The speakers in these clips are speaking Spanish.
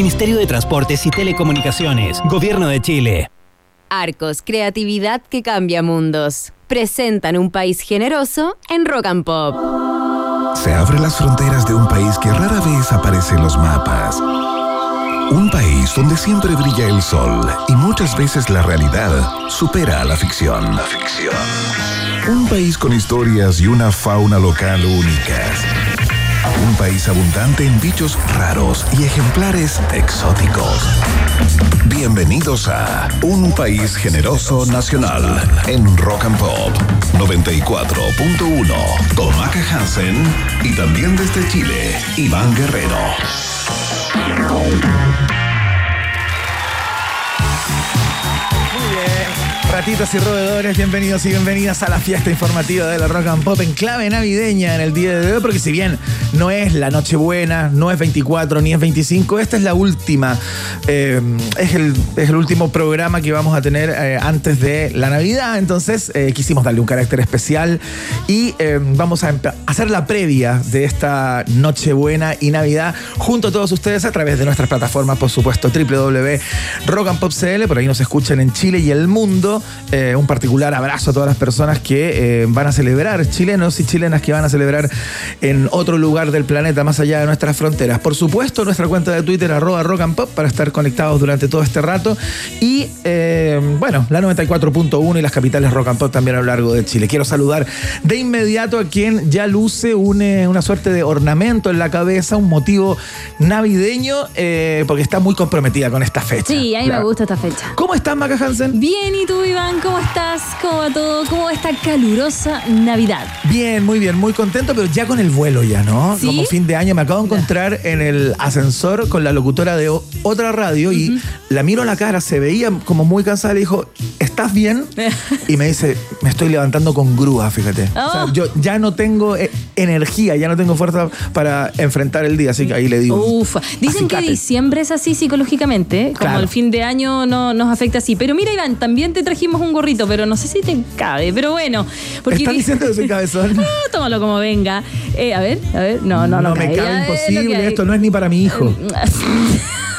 Ministerio de Transportes y Telecomunicaciones. Gobierno de Chile. Arcos, creatividad que cambia mundos. Presentan un país generoso en Rock and Pop. Se abren las fronteras de un país que rara vez aparece en los mapas. Un país donde siempre brilla el sol y muchas veces la realidad supera a la ficción. La ficción. Un país con historias y una fauna local únicas. Un país abundante en bichos raros y ejemplares exóticos. Bienvenidos a Un País Generoso Nacional en Rock and Pop 94.1 con Maca Hansen y también desde Chile, Iván Guerrero. Ratitos y roedores, bienvenidos y bienvenidas a la fiesta informativa de la Rock and Pop en clave navideña en el día de hoy, porque si bien no es la Nochebuena, no es 24 ni es 25, esta es la última, eh, es, el, es, el, último programa que vamos a tener eh, antes de la Navidad, entonces eh, quisimos darle un carácter especial y eh, vamos a hacer la previa de esta Nochebuena y Navidad junto a todos ustedes a través de nuestras plataformas, por supuesto, www.rockandpopcl, por ahí nos escuchan en Chile y el mundo. Eh, un particular abrazo a todas las personas que eh, van a celebrar, chilenos y chilenas que van a celebrar en otro lugar del planeta, más allá de nuestras fronteras. Por supuesto, nuestra cuenta de Twitter, arroba rock and pop, para estar conectados durante todo este rato. Y eh, bueno, la 94.1 y las capitales rock and pop también a lo largo de Chile. Quiero saludar de inmediato a quien ya luce una suerte de ornamento en la cabeza, un motivo navideño, porque está muy comprometida con esta fecha. Sí, a mí me gusta esta fecha. ¿Cómo estás, Maca Hansen? Bien, ¿y tú, Iván? ¿Cómo estás? ¿Cómo va todo? ¿Cómo va esta calurosa Navidad? Bien, muy bien, muy contento, pero ya con el vuelo ya, ¿no? ¿Sí? Como fin de año me acabo de encontrar en el ascensor con la locutora de otra radio y la miro a la cara, se veía como muy cansada, le dijo, ¿estás bien? y me dice, me estoy levantando con grúa, fíjate. Oh. O sea, yo ya no tengo eh, energía, ya no tengo fuerza para enfrentar el día, así que ahí le digo. Uf, dicen acicate. que diciembre es así psicológicamente, como Claro. el fin de año no nos afecta así. Pero mira, Iván, también te trajimos un gorrito, pero no sé si te cabe, pero bueno. Porque ¿Están diciendo que soy cabezón? Ah, tómalo como venga. Eh, a ver, a ver, no, no, no. me cae. cabe eh, lo imposible, esto no es ni para mi hijo.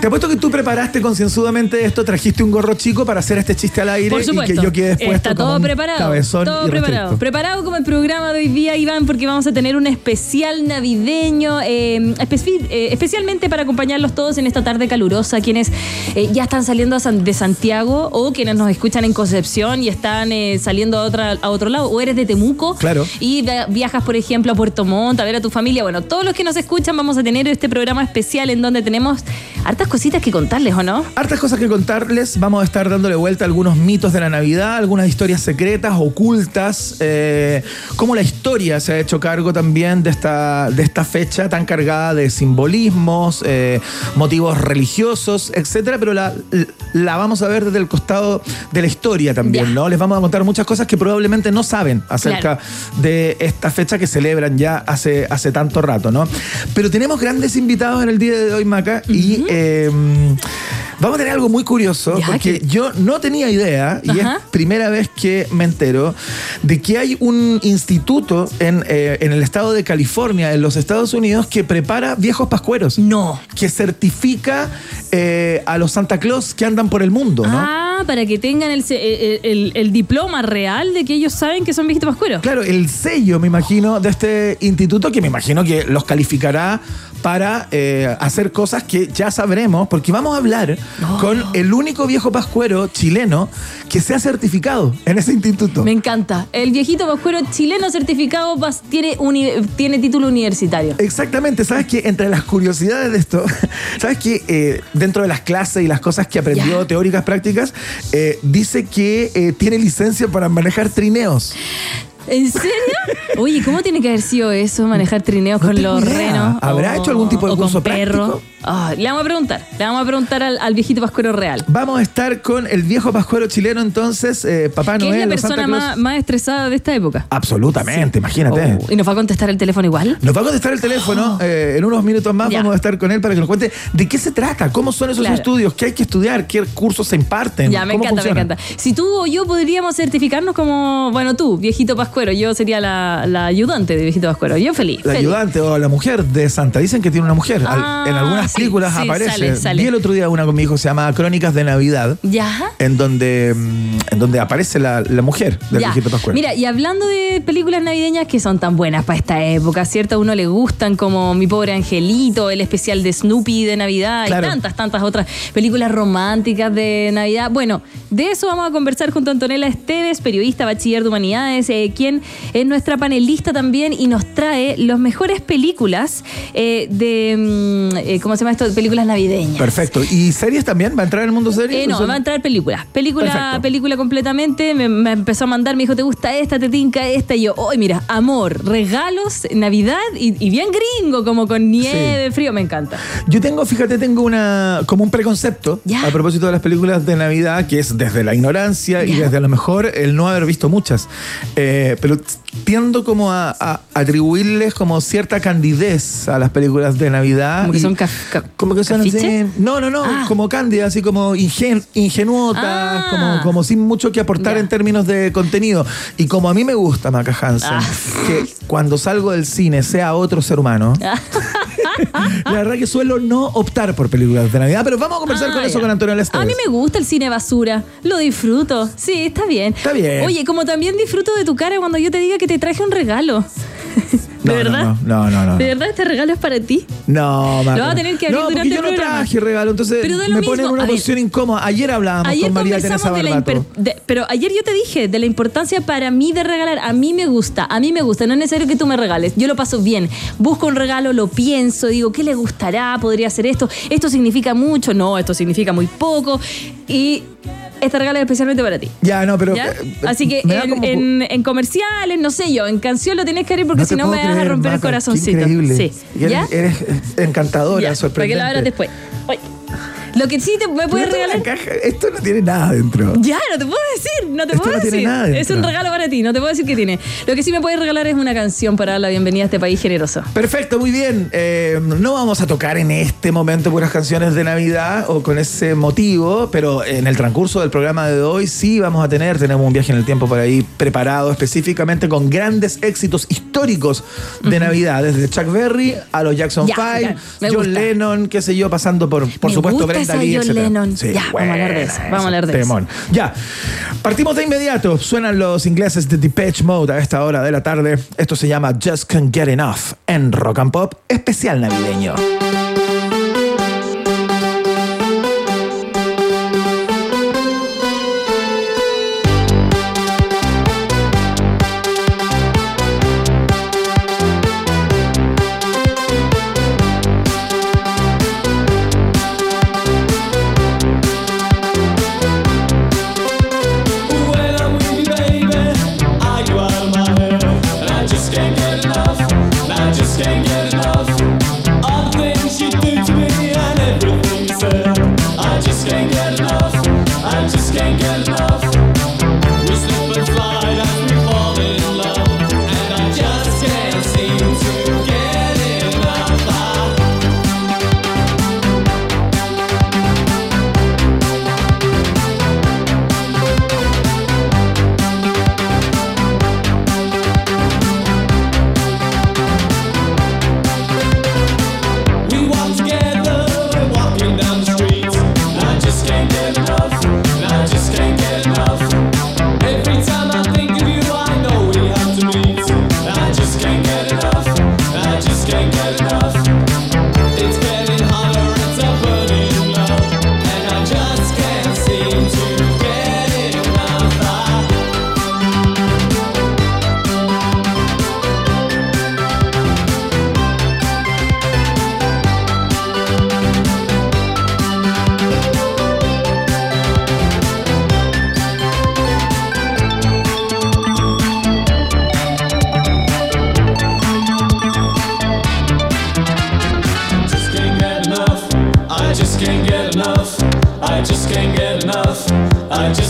Te apuesto que tú preparaste concienzudamente esto, trajiste un gorro chico para hacer este chiste al aire Por supuesto. y que yo quede después Está todo preparado. cabezón todo preparado. Preparado como el programa de hoy día, Iván, porque vamos a tener un especial navideño, eh, eh, especialmente para acompañarlos todos en esta tarde calurosa, quienes eh, ya están saliendo de Santiago o quienes nos escuchan en Concepción y están eh, saliendo a, otra, a otro lado, o eres de Temuco Claro. y via- viajas, por ejemplo, a Puerto Montt a ver a tu familia. Bueno, todos los que nos escuchan vamos a tener este programa especial en donde tenemos hartas cositas que contarles, ¿o no? Hartas cosas que contarles. Vamos a estar dándole vuelta a algunos mitos de la Navidad, algunas historias secretas, ocultas. eh, cómo la historia se ha hecho cargo también de esta, de esta fecha tan cargada de simbolismos, eh, motivos religiosos, etcétera. Pero la, la vamos a ver desde el costado de la historia también. ¿no? Les vamos a contar muchas cosas que probablemente no saben acerca de esta fecha que celebran ya hace, hace tanto rato, ¿no? Pero tenemos grandes invitados en el día de hoy, Maca, y eh, vamos a tener algo muy curioso, Ya, porque que- yo no tenía idea, y Ajá. es primera vez que me entero, de que hay un instituto en, eh, en el estado de California, en los Estados Unidos, que prepara viejos pascueros. No. Que certifica eh, a los Santa Claus que andan por el mundo, ¿no? Ah, para que tengan el, el, el- el diploma real de que ellos saben que son viejitos pascueros. Claro, el sello, me imagino, de este instituto que me imagino que los calificará para eh, hacer cosas que ya sabremos, porque vamos a hablar con el único viejo pascuero chileno que sea certificado en ese instituto. Me encanta. El viejito pascuero chileno certificado tiene, uni- tiene título universitario. Exactamente, sabes que entre las curiosidades de esto, sabes que eh, dentro de las clases y las cosas que aprendió teóricas prácticas, eh, dice que tiene licencia para manejar trineos. ¿En serio? Oye, ¿cómo tiene que haber sido eso, manejar trineos No con tengo los idea. renos? ¿Habrá hecho algún tipo de o con curso perro? práctico? Ah, le vamos a preguntar. Le vamos a preguntar al, al viejito pascuero real. Vamos a estar con el viejo pascuero chileno entonces, eh, Papá ¿Qué Noel. es la Santa persona Claus. más, más estresada de esta época? Absolutamente, imagínate. Oh, ¿Y nos va a contestar el teléfono igual? Nos va a contestar el teléfono. eh, en unos minutos más Ya. vamos a estar con él para que nos cuente de qué se trata, cómo son esos Claro. estudios, qué hay que estudiar, qué cursos se imparten. Ya, me cómo encanta, funciona. me encanta. Si tú o yo podríamos certificarnos como, bueno, tú, viejito pascuero Pascuero. Yo sería la, la ayudante de Viejito Pascuero. Yo feliz. La feliz. ayudante o la mujer de Santa. Dicen que tiene una mujer. Al- Ah, en algunas sí, películas sí, aparece. sale, sale. Vi el otro día una con mi hijo, se llama Crónicas de Navidad, Ya. en donde, mm, en donde aparece la, la mujer del Ya. viejito Pascual. Mira, y hablando de películas navideñas que son tan buenas para esta época, ¿cierto? A uno le gustan como Mi pobre angelito, el especial de Snoopy de Navidad Claro. y tantas, tantas otras películas románticas de Navidad. Bueno, de eso vamos a conversar junto a Antonella Esteves, periodista, bachiller de humanidades, eh, quien es nuestra panelista también y nos trae las mejores películas eh, de, mm, eh, ¿cómo se llama esto? Películas navideñas. Perfecto. ¿Y series también? ¿Va a entrar en el mundo series? Eh, no, Entonces- va a entrar película. Película, Perfecto. película completamente. Me, me empezó a mandar, me dijo, ¿te gusta esta? ¿Te tinca esta? Y yo, hoy mira, amor, regalos, Navidad y, y bien gringo, como con nieve, frío, me encanta. Yo tengo, fíjate, tengo una como un preconcepto a propósito de las películas de Navidad, que es desde la ignorancia y desde a lo mejor el no haber visto muchas. Eh, pero tiendo como a, a atribuirles como cierta candidez a las películas de Navidad. Como que son como que son así. No, no, no, Ah. como cándida, así como ingen, ingenuotas, Ah. como, como sin mucho que aportar en términos de contenido. Y como a mí me gusta Maca Hansen, Ah. que cuando salgo del cine sea otro ser humano. La verdad que suelo no optar por películas de Navidad, pero vamos a conversar Ah, con eso ya. con Antonio Lester. A mí me gusta el cine basura, lo disfruto. Sí, está bien. Está bien. Oye, como también disfruto de tu cara cuando yo te diga que te traje un regalo. ¿De No, verdad? no, no, no, no. ¿De verdad este regalo es para ti? No, Maca. Lo vas a tener que abrir No, porque durante yo el no programa. traje regalo, entonces Pero me lo ponen en una A ver. posición incómoda. Ayer hablábamos Ayer con María Teresa de la de- pero ayer yo te dije de la importancia para mí de regalar. A mí me gusta, a mí me gusta. No es necesario que tú me regales. Yo lo paso bien. Busco un regalo, lo pienso, digo, ¿qué le gustará? ¿Podría ser esto? ¿Esto significa mucho? No, esto significa muy poco. Y este regalo es especialmente para ti. Ya, no, pero. ¿Ya? eh, Así que en, como- en- en comerciales, no sé yo, en canción lo tienes que abrir porque No si no me vas a romper el Maca, corazoncito. Increíble. Sí. ¿Ya? eres encantadora, Ya, Para que sorprendente. la abras después. Ay. Lo que sí te me puedes regalar. caja, esto no tiene nada dentro. Ya, no te puedo decir, no te Esto puedo no tiene decir. nada es un regalo para ti, no te puedo decir que tiene. Lo que sí me puedes regalar es una canción para dar la bienvenida a este país generoso. Perfecto, muy bien. Eh, no vamos a tocar en este momento puras canciones de Navidad o con ese motivo, pero en el transcurso del programa de hoy sí vamos a tener, tenemos un viaje en el tiempo por ahí preparado específicamente con grandes éxitos históricos de Navidad, desde Chuck Berry a los Jackson Ya, 5, ya, me John gusta. Lennon, qué sé yo, pasando por, por Me supuesto, esa Lee, John. Lennon. Ya, vamos a hablar de eso, vamos a hablar de eso. Ya, partimos de inmediato. Suenan los ingleses de Depeche Mode a esta hora de la tarde. Esto se llama Just Can't Get Enough en Rock and Pop, especial navideño.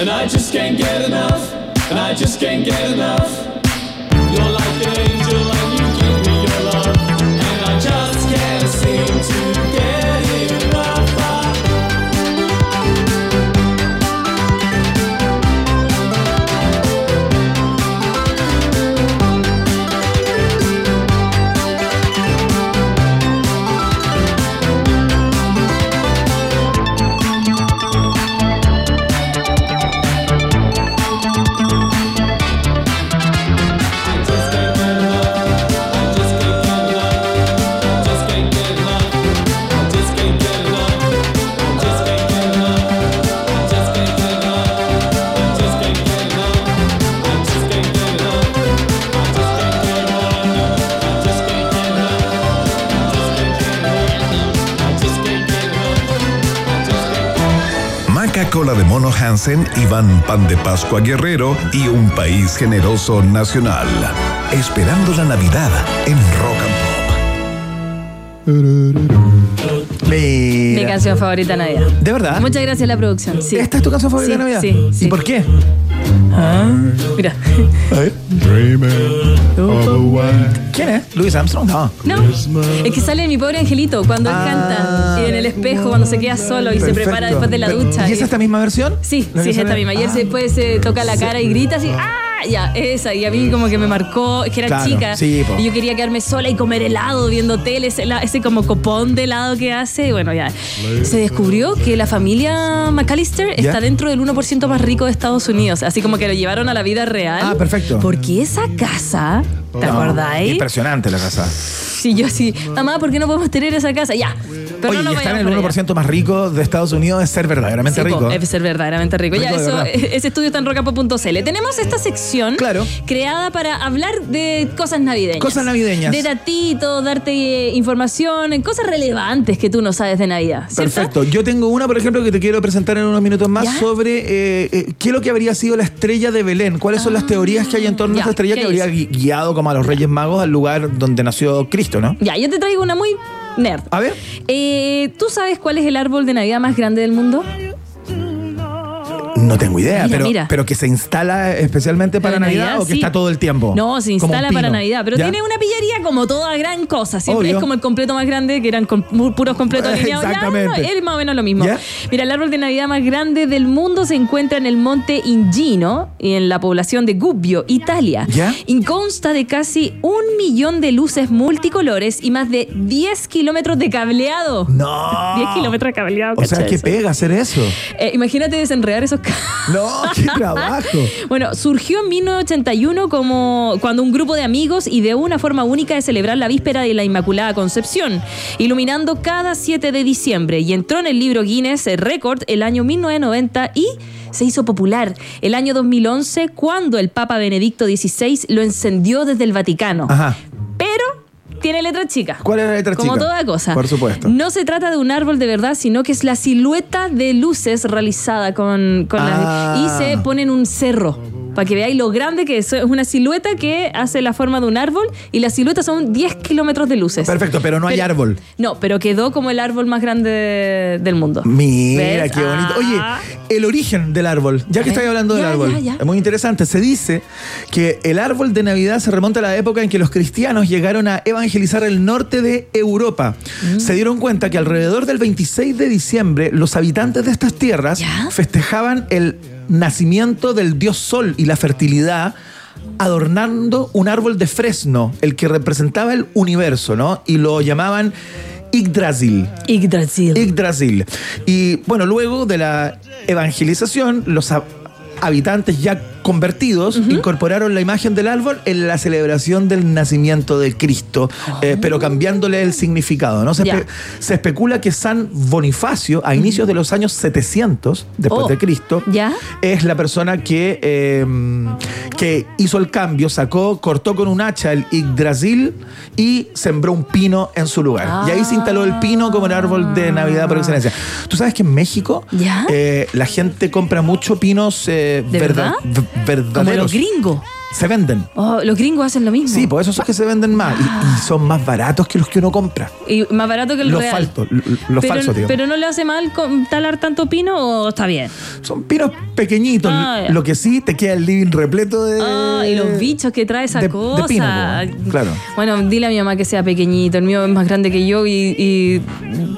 And I just can't get enough. And I just can't get enough. Cola de Mono Hansen, Iván Pan de Pascua Guerrero y un país generoso nacional. Esperando la Navidad en Rock and Pop. Mi Mira. canción favorita de Navidad. ¿De verdad? Muchas gracias a la producción. Sí. ¿Esta es tu canción favorita Sí, de Navidad? sí, sí. ¿Y por qué? Mira. A ver. ¿Quién es? Louis Armstrong. No. No, es que sale mi pobre angelito cuando él Ah. canta y en el espejo cuando se queda solo y se Perfecto. prepara después de la Pero- ducha. ¿Y es esta misma versión? Sí, ¿La sí, es esta misma. Y él Ah. se- después se toca la cara y grita así, ¡ah! Ya, esa. Y a mí como que me marcó, es que era Claro, chica. sí, y yo quería quedarme sola y comer helado, viendo tele, ese, como copón de helado que hace. Y bueno, ya. Se descubrió que la familia McAllister está dentro del 1% más rico de Estados Unidos. Así como que lo llevaron a la vida real. Ah, perfecto. Porque esa casa, ¿te No, acordáis? Impresionante la casa. Sí, yo así, mamá, ¿por qué no podemos tener esa casa? Ya. Pero Oye, no y estar en el vayamos por 1% más rico de Estados Unidos es ser verdaderamente Sí, rico. es ser verdaderamente rico. ya, Rico eso, verdad. ese estudio está en rocapo.cl. Tenemos esta sección Claro. creada para hablar de cosas navideñas. Cosas navideñas. De datitos, darte eh, información, cosas relevantes que tú no sabes de Navidad. ¿cierto? Perfecto. Yo tengo una, por ejemplo, que te quiero presentar en unos minutos más ¿Ya? sobre eh, eh, qué es lo que habría sido la estrella de Belén. ¿Cuáles son las teorías que hay en torno a Ah, esta estrella ¿qué que habría gui- guiado como a los Reyes Magos al lugar donde nació Cristo, ¿no? Ya, yo te traigo una muy nerd. A ver. Eh, ¿Tú sabes cuál es el árbol de Navidad más grande del mundo? No tengo idea, Mira, pero, mira. pero que se instala especialmente para ¿De Navidad, o que sí. está todo el tiempo. No, se instala para Navidad, pero ¿Ya? tiene una pillería como toda gran cosa. Siempre Obvio. es como el completo más grande, que eran puros completos alineados. Ya, Exactamente. es más o menos lo mismo. ¿Ya? Mira, el árbol de Navidad más grande del mundo se encuentra en el monte Ingino, en la población de Gubbio, Italia. ¿Ya? Y consta de casi un millón de luces multicolores y más de 10 kilómetros de cableado. No. 10 kilómetros de cableado. O sea, ¿cachai ¿qué eso? pega hacer eso? Eh, imagínate desenredar esos cables. No, qué trabajo. Bueno, surgió en 1981 como cuando un grupo de amigos ideó una forma única de celebrar la víspera de la Inmaculada Concepción, iluminando cada 7 de diciembre y entró en el libro Guinness Record el año 1990 y se hizo popular el año 2011 cuando el Papa Benedicto XVI lo encendió desde el Vaticano. Ajá. Tiene letra chica. ¿Cuál es la letra Como chica? toda cosa. Por supuesto. No se trata de un árbol de verdad, sino que es la silueta de luces realizada con, con Ah. la- y se pone en un cerro. Para que veáis lo grande que es. Es una silueta que hace la forma de un árbol y la silueta son 10 kilómetros de luces. Perfecto, pero no hay Pero- árbol. No, pero quedó como el árbol más grande de- del mundo. Mira, ¿Ves? qué bonito. Ah. Oye, el origen del árbol, ya que estoy hablando del Ya, árbol, ya, ya. es muy interesante. Se dice que el árbol de Navidad se remonta a la época en que los cristianos llegaron a evangelizar el norte de Europa. Mm. Se dieron cuenta que alrededor del 26 de diciembre los habitantes de estas tierras festejaban el nacimiento del dios sol y la fertilidad adornando un árbol de fresno, el que representaba el universo, ¿no? Y lo llamaban Yggdrasil. Yggdrasil. Yggdrasil. Y bueno, luego de la evangelización, los ha- habitantes ya convertidos incorporaron la imagen del árbol en la celebración del nacimiento de Cristo, eh, pero cambiándole el significado. ¿no? Se, Ya. espe- se especula que San Bonifacio, a inicios de los años 700 después Oh. de Cristo, es la persona que, eh, que hizo el cambio, sacó, cortó con un hacha el Yggdrasil y sembró un pino en su lugar. Y ahí se instaló el pino como el árbol de Navidad por excelencia. ¿Tú sabes que en México eh, la gente compra mucho pinos eh, ¿De verda- verdad? V- Como verdaderos? los gringos. Se venden. Oh, los gringos hacen lo mismo. Sí, por eso son que se venden más. Y, y son más baratos que los que uno compra. Y más barato que el Los real. faltos, los pero, falsos, digamos. pero no le hace mal talar tanto pino o está bien. Son pinos pequeñitos. Ah. Lo que sí, te queda el living repleto de. Ah, y los bichos que trae esa de- de cosa. pino, claro. Bueno, dile a mi mamá que sea pequeñito. El mío es más grande que yo y, y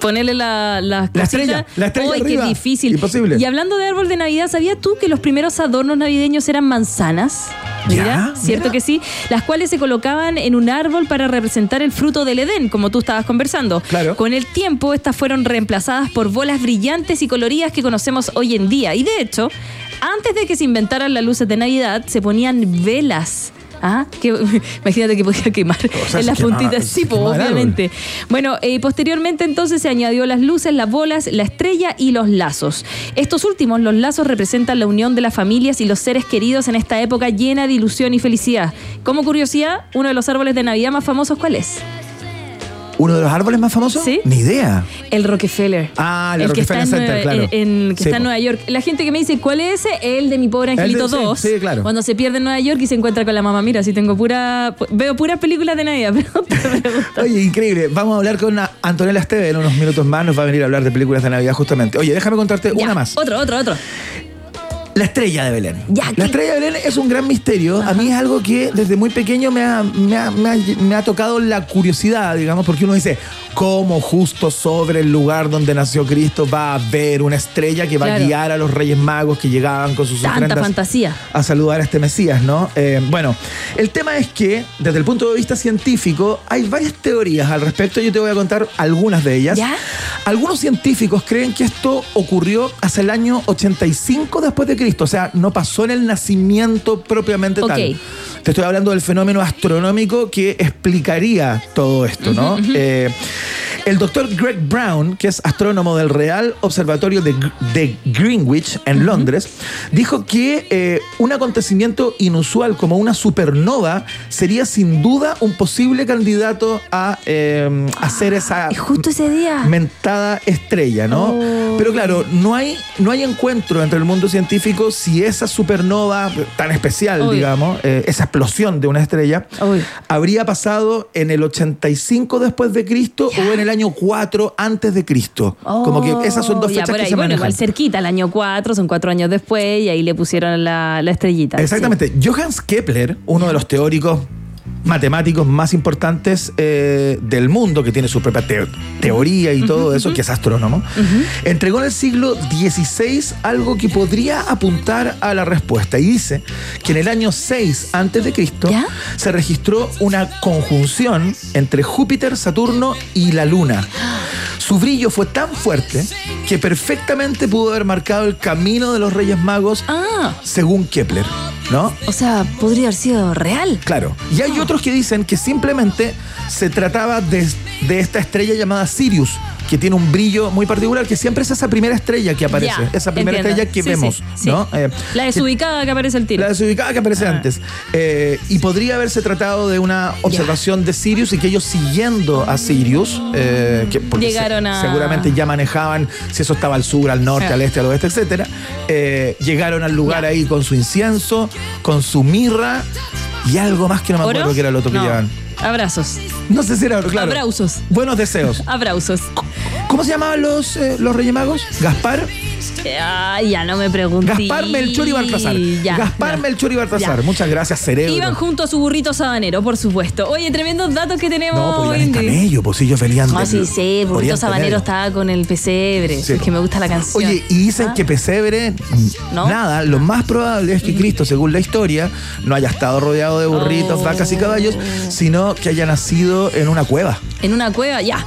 ponerle la, las La estrella, la estrella ¡Ay, arriba! qué difícil! Imposible. Y hablando de árbol de Navidad, ¿sabías tú que los primeros adornos navideños eran manzanas? ¿Cierto mira. que sí? Las cuales se colocaban en un árbol para representar el fruto del Edén, como tú estabas conversando. Claro. Con el tiempo, estas fueron reemplazadas por bolas brillantes y coloridas que conocemos hoy en día. Y de hecho, antes de que se inventaran las luces de Navidad, se ponían velas. Ah, que, imagínate que podía quemar O sea, en las quemaba- puntitas. Sí, obviamente. Bueno, eh, posteriormente entonces se añadió las luces, las bolas, la estrella y los lazos. Estos últimos, los lazos, representan la unión de las familias y los seres queridos en esta época llena de ilusión y felicidad. Como curiosidad, uno de los árboles de Navidad más famosos, ¿cuál es? ¿Uno de los árboles más famosos? Sí. Ni idea. El Rockefeller. Ah, el el que Rockefeller está Center, claro. en- que Sí, está en. Nueva York. La gente que me dice, ¿cuál es ese? El de mi pobre El de- angelito sí, 2. sí, claro. Cuando se pierde en Nueva York y se encuentra con la mamá. Mira, si tengo pura. Veo puras películas de Navidad, pero. Oye, increíble. Vamos a hablar con Antonella Esteve en unos minutos más. Nos va a venir a hablar de películas de Navidad justamente. Oye, déjame contarte Ya, una más. Otro, otro, otro. La estrella de Belén. Ya, la estrella de Belén es un gran misterio. A mí es algo que desde muy pequeño me ha, me ha- me ha- me ha tocado la curiosidad, digamos, porque uno dice, ¿cómo justo sobre el lugar donde nació Cristo va a haber una estrella que va Claro. a guiar a los Reyes Magos que llegaban con sus Tanta ofrendas fantasía. a saludar a este Mesías, ¿no? Eh, bueno, el tema es que desde el punto de vista científico hay varias teorías al respecto. Yo te voy a contar algunas de ellas. ¿Ya? Algunos científicos creen que esto ocurrió hacia el año 85 después de Cristo, o sea, no pasó en el nacimiento propiamente Ok. tal. Te estoy hablando del fenómeno astronómico que explicaría todo esto, ¿no? Eh, el doctor Greg Brown, que es astrónomo del Real Observatorio de, de Greenwich en Londres, dijo que eh, un acontecimiento inusual como una supernova sería sin duda un posible candidato a eh, hacer esa Y justo ese día. mentada estrella, ¿no? Oh. Pero claro, no hay, no hay encuentro entre el mundo científico si esa supernova tan especial, Uy. digamos, eh, esa explosión de una estrella, Uy. habría pasado en el 85 después de Cristo o en el año 4 antes de Cristo. Como que esas son dos Oh, ya, fechas que ahí. se Bueno, manejan. igual cerquita, el año 4, son cuatro años después, y ahí le pusieron la, la estrellita. Exactamente. Johannes Kepler, uno de los teóricos matemáticos más importantes eh, del mundo, que tiene su propia teo- teoría y todo eso, que es astrónomo, entregó en el siglo XVI algo que podría apuntar a la respuesta. Y dice que en el año 6 antes de Cristo ¿Ya? se registró una conjunción entre Júpiter, Saturno y la Luna. Su brillo fue tan fuerte que perfectamente pudo haber marcado el camino de los Reyes Magos Ah, según Kepler, ¿no? o sea, podría haber sido real. Claro. Y hay otros que dicen que simplemente se trataba de, de esta estrella llamada Sirius, que tiene un brillo muy particular, que siempre es esa primera estrella que aparece, esa primera entiendo. estrella que Sí, vemos, sí, sí. ¿no? Eh, La desubicada que aparece el tiro. la desubicada que aparece Ah. antes. Eh, y podría haberse tratado de una observación de Sirius y que ellos siguiendo a Sirius, eh, que porque Llegaron se- a- seguramente ya manejaban si eso estaba al sur, al norte, al este, al oeste, etcétera. llegaron al lugar ahí con su incienso, con su mirra y algo más que no me ¿Oro? acuerdo que era lo otro que No. llevaban. Abrazos. No sé si era oro, claro. Abrausos. Buenos deseos. Abrazos. ¿Cómo se llamaban los, eh, los Reyes Magos? Gaspar. Ay, ya no me pregunté. Gaspar, Melchor y Baltasar. Ya, Gaspar. Melchor y Baltasar. Ya. Muchas gracias, cerebro. Iban junto a su burrito sabanero, por supuesto. Oye, tremendos datos que tenemos no, pues hoy en día. camello, pues No, sí, sí, el burrito Oriente sabanero estaba con el pesebre. Sí. Es que me gusta la canción. Oye, y dicen Ah. que Pesebre, ¿No? nada, lo más probable es que Cristo, según la historia, no haya estado rodeado de burritos, Oh. vacas y caballos, sino que haya nacido en una cueva. En una cueva, ya.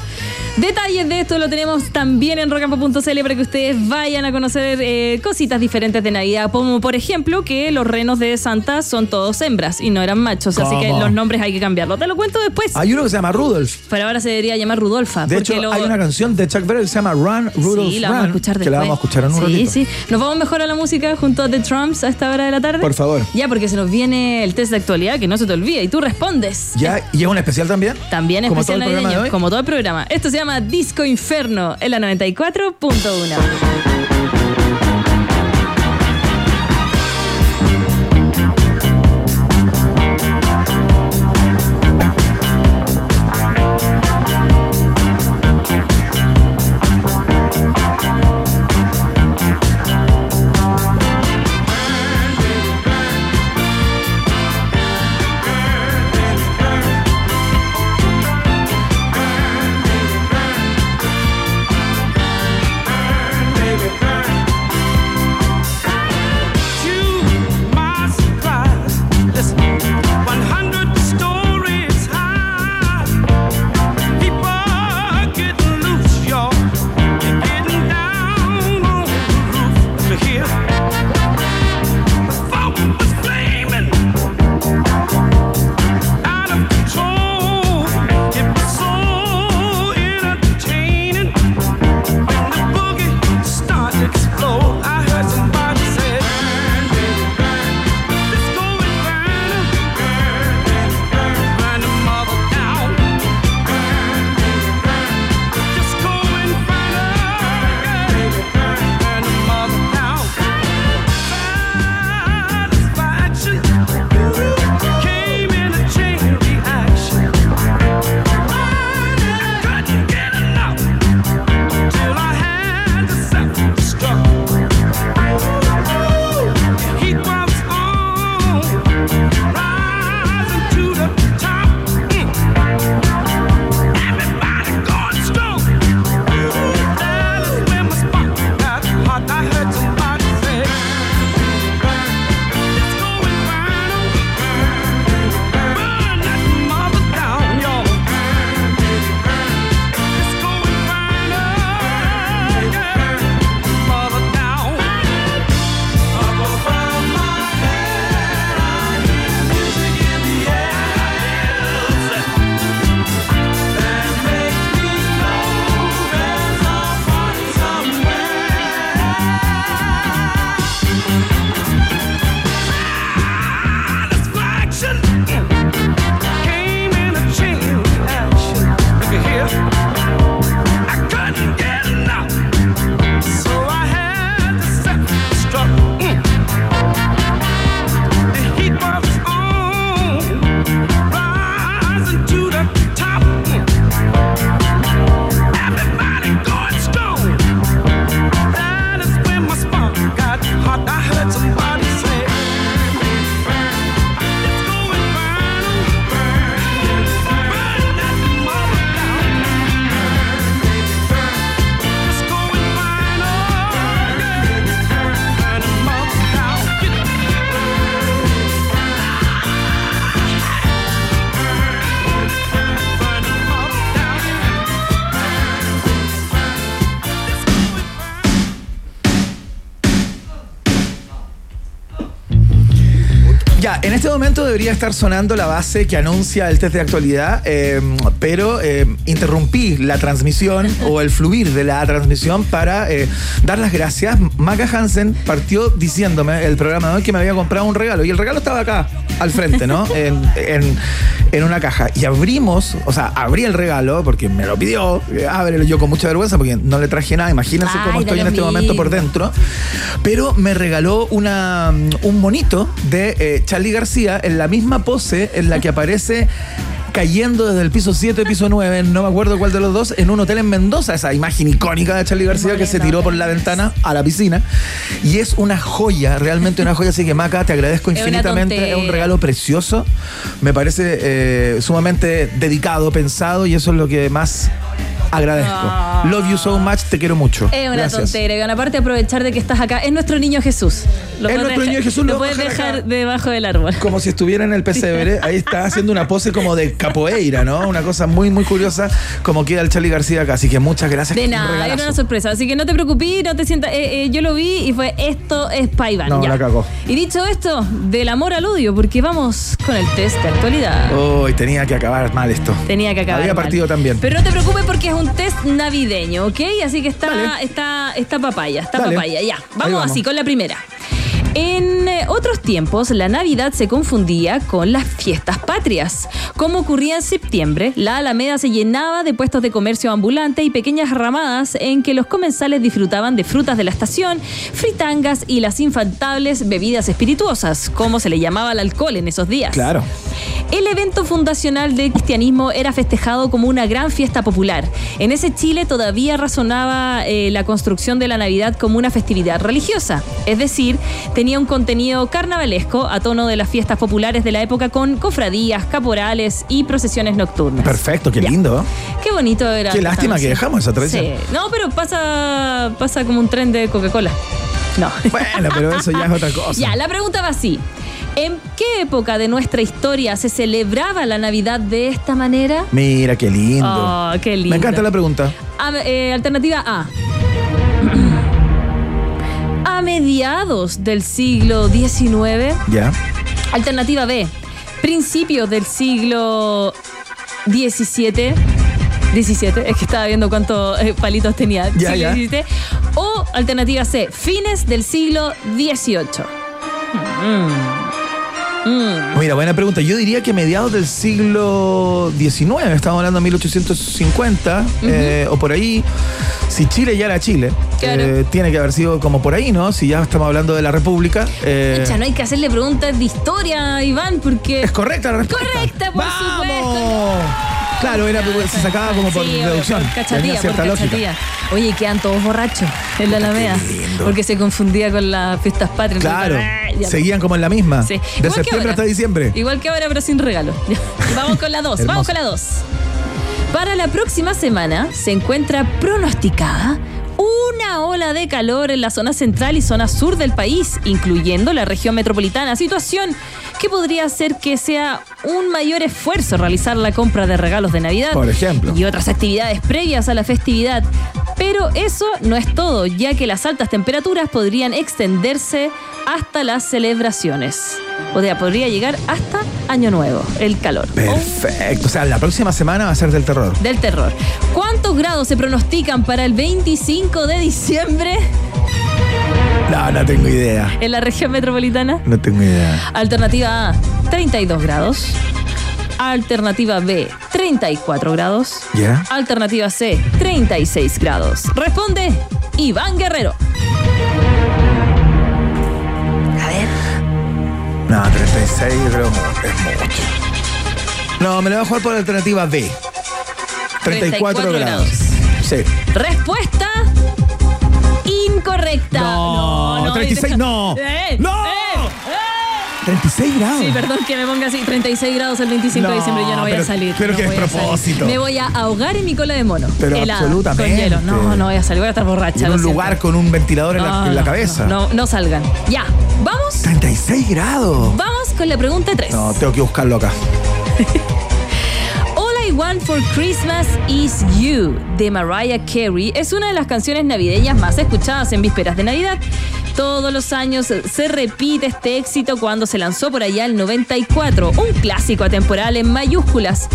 Detalles de esto lo tenemos también en rocampo.cl para que ustedes vayan a conocer eh, cositas diferentes de Navidad, como por ejemplo que los renos de Santa son todos hembras y no eran machos, así que los nombres hay que cambiarlos. Te lo cuento después. Hay uno que se llama Rudolph. Pero ahora se debería llamar Rudolfa. De hecho, lo- hay una canción de Chuck Berry que se llama Run, Rudolph, Sí, la vamos a escuchar después. que la vamos a escuchar en un sí, ratito. Sí, Nos vamos mejor a la música junto a The Trumps a esta hora de la tarde. Por favor. Ya, porque se nos viene el test de actualidad, que no se te olvide, y tú respondes. Ya, ¿Y es un especial también? También Como especial todo el programa navideño, de hoy. como todo el programa. Esto se llama Disco Inferno en la 94.1. momento debería estar sonando la base que anuncia el test de actualidad, eh, pero eh, interrumpí la transmisión o el fluir de la transmisión para eh, dar las gracias. Maca Hansen partió diciéndome el programa de hoy que me había comprado un regalo y el regalo estaba acá, al frente, ¿no? En, en- en una caja. Y abrimos, o sea, abrí el regalo porque me lo pidió. Ábrelo yo con mucha vergüenza porque no le traje nada. Imagínense Ay, cómo estoy en este momento por dentro. Pero me regaló una, un monito de eh, Charlie García en la misma pose en la que aparece cayendo desde el piso 7, piso 9, no me acuerdo cuál de los dos, en un hotel en Mendoza, esa imagen icónica de Charlie García que se tiró por la ventana a la piscina. Y es una joya, realmente una joya. Así que Maca, te agradezco infinitamente. Es, un regalo precioso. Me parece eh, sumamente dedicado, pensado y eso es lo que más agradezco. Ah. Love you so much, te quiero mucho. Es una Gracias. tontera. Y aparte aprovechar de que estás acá. Es nuestro niño Jesús. Lo Es nuestro dejar- niño Jesús, lo puedes dejar acá. debajo del árbol. como si estuviera en el pesebre, ahí está haciendo una pose como de capoeira, ¿no? Una cosa muy, muy curiosa, como queda el Charlie García acá. Así que muchas gracias. De un nada, era una sorpresa. Así que no te preocupes, no te sientas. eh, eh, yo lo vi y fue esto es pa' Iván. No, ya. la cagó. Y dicho esto, del amor al odio, porque vamos con el test de actualidad. Uy, tenía que acabar mal esto. Tenía que acabar. Había mal. partido también. Pero no te preocupes porque es un test navideño, ¿ok? Así que está, Dale. está, está papaya, está Dale. papaya. Ya, vamos. así con la primera. En eh, otros tiempos, la Navidad se confundía con las fiestas patrias. Como ocurría en septiembre, la Alameda se llenaba de puestos de comercio ambulante y pequeñas ramadas en que los comensales disfrutaban de frutas de la estación, fritangas y las infantables bebidas espirituosas, como se le llamaba al alcohol en esos días. Claro. El evento fundacional del cristianismo era festejado como una gran fiesta popular. En ese Chile todavía razonaba eh, la construcción de la Navidad como una festividad religiosa, es decir, tenía un contenido carnavalesco a tono de las fiestas populares de la época con cofradías, caporales y procesiones nocturnas. Perfecto, qué Ya. lindo. Qué bonito era. Qué lástima que dejamos esa tradición. Sí. No, pero pasa, pasa como un tren de Coca-Cola. No. Bueno, pero eso ya es otra cosa. Ya, la pregunta va así. ¿En qué época de nuestra historia se celebraba la Navidad de esta manera? Mira, qué lindo. Oh, qué lindo. Me encanta la pregunta. A- eh, alternativa A. A mediados del siglo XIX. Ya. Alternativa B. Principios del siglo XVII. 17, es que estaba viendo cuántos eh, palitos tenía. Ya. O alternativa C, fines del siglo XVIII. Mira, buena pregunta. Yo diría que mediados del siglo XIX, estamos hablando de 1850 eh, o por ahí. Si Chile ya era Chile, Claro. eh, tiene que haber sido como por ahí, ¿no? Si ya estamos hablando de la República. eh, no hay que hacerle preguntas de historia, Iván, porque. es correcta la respuesta. Correcta, por ¡Vamos! supuesto. Claro, era, se sacaba como por Sí, deducción. por Tenía cachatía, por cierta lógica. Oye, quedan todos borrachos en la Alameda. Porque se confundía con las fiestas patrias. Claro, Entonces, ya. seguían como en la misma. Sí. De Igual septiembre ahora. hasta diciembre. Igual que ahora, pero sin regalo. Vamos con la 2. Hermoso. Vamos con la 2. Para la próxima semana se encuentra pronosticada una ola de calor en la zona central y zona sur del país, incluyendo la región metropolitana. Situación que podría hacer que sea un mayor esfuerzo realizar la compra de regalos de Navidad Por ejemplo. y otras actividades previas a la festividad. Pero eso no es todo, ya que las altas temperaturas podrían extenderse hasta las celebraciones. O sea, podría llegar hasta Año Nuevo, el calor. Perfecto. O sea, la próxima semana va a ser del terror. Del terror. ¿Cuántos grados se pronostican para el 25 de diciembre No, no tengo idea. en la región metropolitana? No tengo idea. Alternativa A, 32 grados. Alternativa B, 34 grados. ¿Ya? Alternativa C, 36 grados. Responde Iván Guerrero. A ver. No, 36 yo creo es mucho. No, me lo voy a jugar por alternativa B. 34, 34 grados. Sí. Respuesta incorrecta. No, 36 deja- no. Eh, No. eh, eh. 36 grados. Sí, perdón que me ponga así. 36 grados el 25 de diciembre. Yo no voy pero- a salir. pero no que es propósito. Me voy a ahogar en mi cola de mono. Pero helada, absolutamente. Con hielo. No, no voy a salir. Voy a estar borracha. en un siento. lugar con un ventilador en, la, en la cabeza. No, no, no salgan. Ya. Vamos. 36 grados. Vamos con la pregunta 3. No, tengo que buscarlo acá. All I Want for Christmas is You de Mariah Carey es una de las canciones navideñas más escuchadas en vísperas de Navidad, Todos los años se repite este éxito cuando se lanzó por allá el 94, un clásico atemporal en mayúsculas,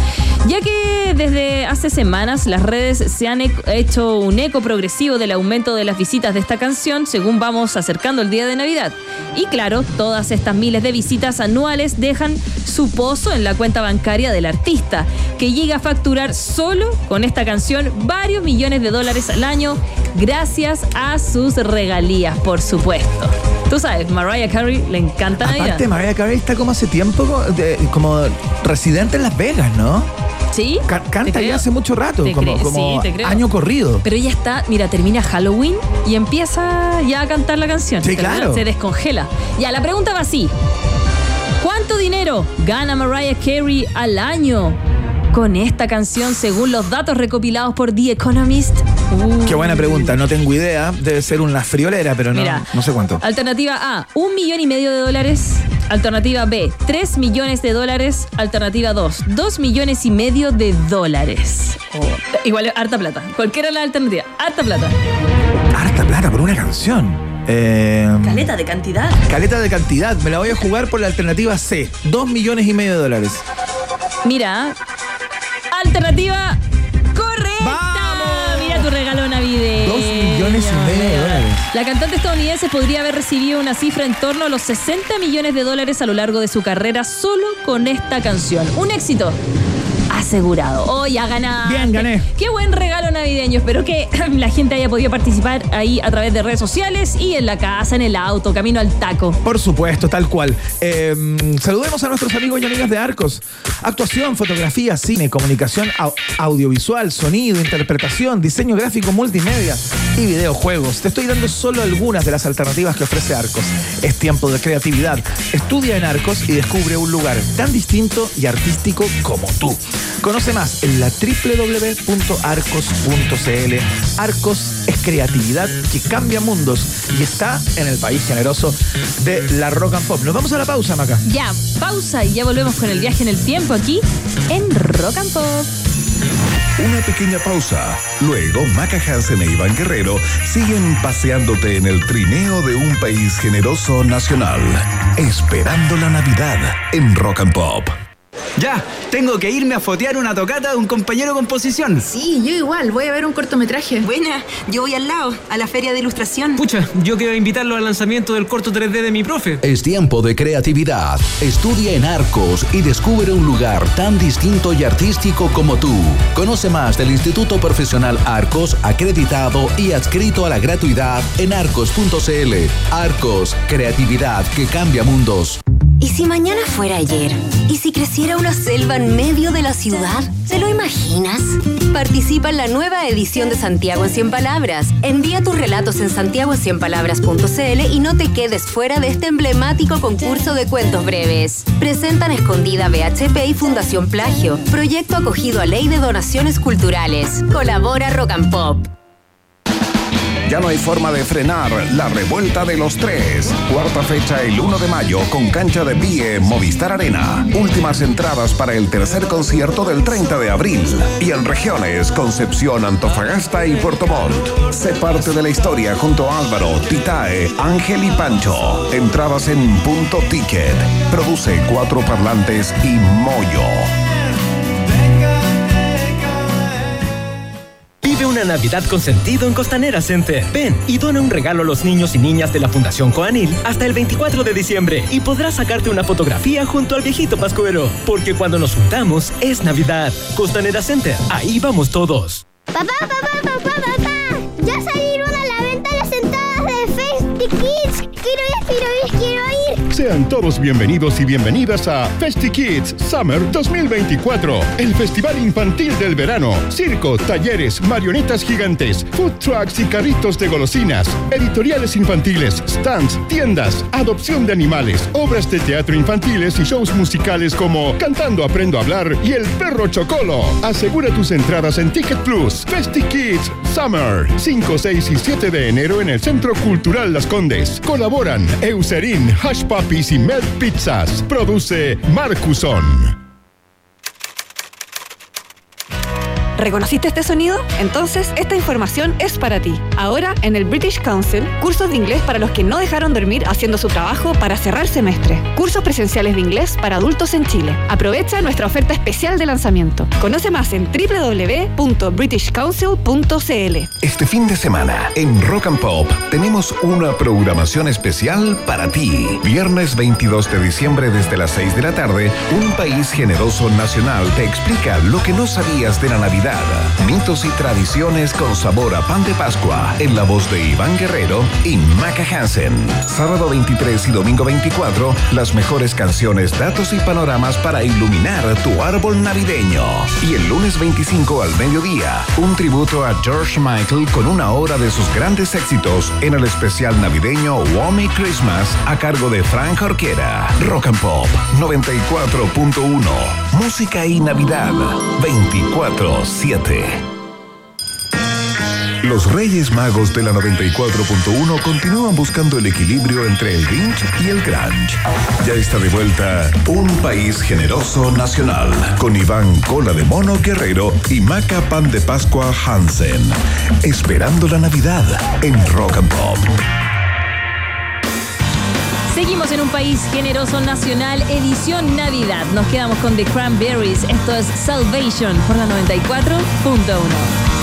ya que desde hace semanas las redes se han ec- hecho un eco progresivo del aumento de las visitas de esta canción según vamos acercando el día de Navidad. Y claro, todas estas miles de visitas anuales dejan su pozo en la cuenta bancaria del artista, que llega a facturar solo con esta canción varios millones de dólares al año gracias a sus regalías, por supuesto. Tú sabes, Mariah Carey le encanta Navidad. Aparte, Mariah Carey está como hace tiempo de- como residente en Las Vegas, ¿no? ¿Sí? Ca- canta ya hace mucho rato, como, sí, año corrido. Pero ella está, mira, termina Halloween y empieza ya a cantar la canción. Sí, Termina- claro. Se descongela. Ya, la pregunta va así. ¿Cuánto dinero gana Mariah Carey al año con esta canción según los datos recopilados por The Economist? Uh. Qué buena pregunta, no tengo idea. Debe ser una friolera, pero no, Mira, no sé cuánto. Alternativa A, un millón y medio de dólares. Alternativa B, tres millones de dólares. Alternativa 2, dos millones y medio de dólares. Oh, igual, harta plata. Cualquiera la alternativa. Harta plata. Harta plata por una canción. Eh, Caleta de cantidad. caleta de cantidad, me la voy a jugar por la alternativa C. Dos millones y medio de dólares. Mira, alternativa La cantante estadounidense podría haber recibido una cifra en torno a los 60 millones de dólares a lo largo de su carrera solo con esta canción. Un éxito asegurado. Oh, ya ganaste. Bien, gané. Qué buen regalo navideño. Espero que la gente haya podido participar ahí a través de redes sociales y en la casa, en el auto, camino al taco. Por supuesto, tal cual. Eh, saludemos a nuestros amigos y amigas de Arcos. Actuación, fotografía, cine, comunicación au- audiovisual, sonido, interpretación, diseño gráfico, multimedia y videojuegos. Te estoy dando solo algunas de las alternativas que ofrece Arcos. Es tiempo de creatividad. Estudia en Arcos y descubre un lugar tan distinto y artístico como tú. Conoce más en la www.arcos.cl. Arcos es creatividad que cambia mundos y está en el país generoso de la rock and pop. Nos vamos a la pausa, Maca. Ya, pausa y ya volvemos con el viaje en el tiempo aquí en Rock and Pop. Una pequeña pausa. Luego, Maca Hansen e Iván Guerrero siguen paseándote en el trineo de un país generoso nacional. Esperando la Navidad en Rock and Pop. Ya, tengo que irme a fotear una tocata de un compañero de composición. Sí, yo igual, voy a ver un cortometraje. Buena, yo voy al lado, a la feria de ilustración. Pucha, yo quiero invitarlo al lanzamiento del corto 3D de mi profe. Es tiempo de creatividad. Estudia en Arcos y descubre un lugar tan distinto y artístico como tú. Conoce más del Instituto Profesional Arcos, acreditado y adscrito a la gratuidad en arcos.cl. Arcos, creatividad que cambia mundos. ¿Y si mañana fuera ayer? ¿Y si creciera una selva en medio de la ciudad? ¿Te lo imaginas? Participa en la nueva edición de Santiago en 100 Palabras. Envía tus relatos en santiagoen100palabras.cl y no te quedes fuera de este emblemático concurso de cuentos breves. Presentan Escondida BHP y Fundación Plagio. Proyecto acogido a Ley de Donaciones Culturales. Colabora Rock and Pop. Ya no hay forma de frenar la revuelta de los tres. Cuarta fecha el 1 de mayo con cancha de pie Movistar Arena. Últimas entradas para el tercer concierto del 30 de abril. Y en regiones Concepción, Antofagasta y Puerto Montt. Sé parte de la historia junto a Álvaro, Titae, Ángel y Pancho. Entradas en punto ticket. Produce cuatro parlantes y Moyo. Navidad con sentido en Costanera Center. Ven y dona un regalo a los niños y niñas de la Fundación Coanil hasta el 24 de diciembre y podrás sacarte una fotografía junto al viejito Pascuero. Porque cuando nos juntamos es Navidad. Costanera Center, ahí vamos todos. Papá, papá, papá, papá. Ya salieron a la venta las entradas de Festi Kids. Quiero ir, quiero ir, quiero ir. Sean todos bienvenidos y bienvenidas a Festi Kids Summer 2024, el festival infantil del verano. Circo, talleres, marionetas gigantes, food trucks y carritos de golosinas, editoriales infantiles, stands, tiendas, adopción de animales, obras de teatro infantiles y shows musicales como Cantando Aprendo a Hablar y El Perro Chocolo. Asegura tus entradas en Ticket Plus. Festi Kids Summer, 5, 6 y 7 de enero en el Centro Cultural Las Condes. Colaboran Eucerin, Hush Puppies y Melt Pizzas. Produce Marcuson. ¿Reconociste este sonido? Entonces, esta información es para ti. Ahora, en el British Council, cursos de inglés para los que no dejaron dormir haciendo su trabajo para cerrar semestre. Cursos presenciales de inglés para adultos en Chile. Aprovecha nuestra oferta especial de lanzamiento. Conoce más en www.britishcouncil.cl. Este fin de semana, en Rock and Pop, tenemos una programación especial para ti. Viernes 22 de diciembre desde las 6 de la tarde, Un País Generoso Nacional te explica lo que no sabías de la Navidad. Mitos y tradiciones con sabor a pan de Pascua, en la voz de Iván Guerrero y Maca Hansen. Sábado 23 y domingo 24, las mejores canciones, datos y panoramas para iluminar tu árbol navideño. Y el lunes 25 al mediodía, un tributo a George Michael con una hora de sus grandes éxitos en el especial navideño Wommy Christmas a cargo de Frank Orquera. Rock and Pop 94.1. Música y Navidad 24-7. Los Reyes Magos de la 94.1 continúan buscando el equilibrio entre el Grinch y el Grunge. Ya está de vuelta Un País Generoso Nacional con Iván Cola de Mono Guerrero y Maca Pan de Pascua Hansen. Esperando la Navidad en Rock and Pop. Seguimos en un país generoso nacional, edición Navidad. Nos quedamos con The Cranberries. Esto es Salvation por la 94.1.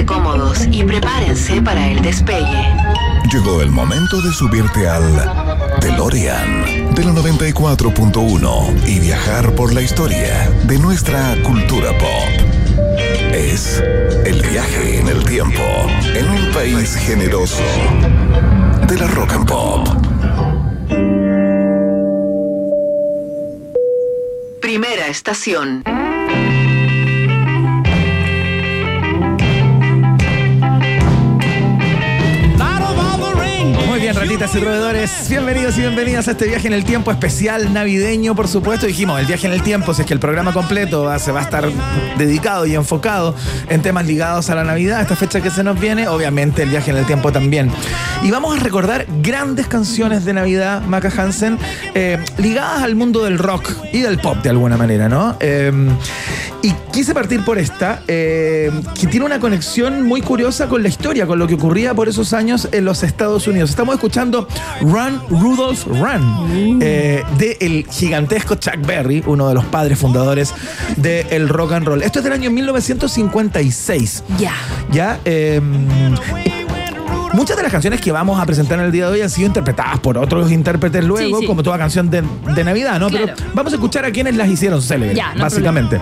pónganse cómodos y prepárense para el despegue. Llegó el momento de subirte al DeLorean de la 94.1 y viajar por la historia de nuestra cultura pop. Es el viaje en el tiempo en un país generoso de la rock and pop. Primera estación. Bienvenidos y bienvenidas a este viaje en el tiempo especial navideño, por supuesto. Dijimos, el viaje en el tiempo, si es que el programa completo se va a estar dedicado y enfocado en temas ligados a la Navidad, esta fecha que se nos viene, obviamente el viaje en el tiempo también. Y vamos a recordar grandes canciones de Navidad, Maca Hansen, eh, ligadas al mundo del rock y del pop de alguna manera, ¿no? Eh, Y quise partir por esta, eh, que tiene una conexión muy curiosa con la historia, con lo que ocurría por esos años en los Estados Unidos. Estamos escuchando Run, Rudolph, Run, eh, de el gigantesco Chuck Berry, uno de los padres fundadores del rock and roll. Esto es del año 1956. Ya. Ya, eh, Muchas de las canciones que vamos a presentar en el día de hoy han sido interpretadas por otros intérpretes luego, Sí, sí. como toda canción de, de Navidad, ¿no? Claro. Pero vamos a escuchar a quienes las hicieron célebres, Ya, no hay básicamente.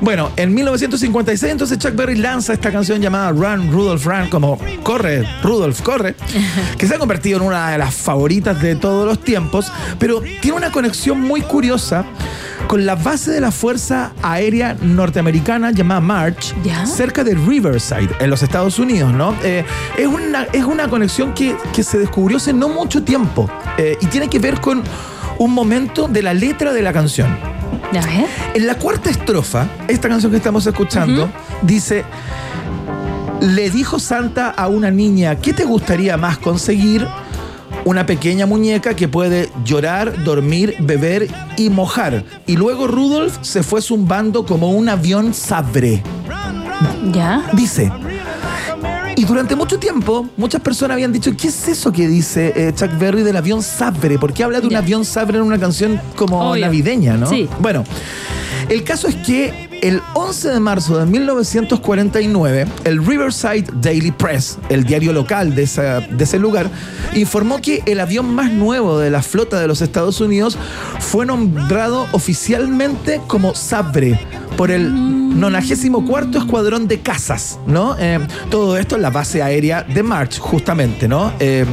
Bueno, en 1956 entonces Chuck Berry lanza esta canción llamada Run, Rudolph, Run, como Corre, Rudolph, corre, que se ha convertido en una de las favoritas de todos los tiempos, pero tiene una conexión muy curiosa con la base de la Fuerza Aérea Norteamericana llamada March, cerca de Riverside, en los Estados Unidos, ¿no? Eh, es, una, es una conexión que, que se descubrió hace no mucho tiempo eh, y tiene que ver con un momento de la letra de la canción. En la cuarta estrofa, esta canción que estamos escuchando, dice, le dijo Santa a una niña, ¿qué te gustaría más conseguir? Una pequeña muñeca que puede llorar, dormir, beber y mojar. Y luego Rudolf se fue zumbando como un avión sabre. ¿Ya? Dice. Y durante mucho tiempo, muchas personas habían dicho, ¿qué es eso que dice eh, Chuck Berry del avión sabre? ¿Por qué habla de un avión sabre en una canción como Obvio. navideña, no? Sí. Bueno, el caso es que el 11 de marzo de 1949, el Riverside Daily Press, el diario local de, ese lugar, informó que el avión más nuevo de la flota de los Estados Unidos fue nombrado oficialmente como Sabre por el 94 Escuadrón de Cazas, ¿no? Eh, todo esto en la base aérea de March, justamente, ¿no? Eh,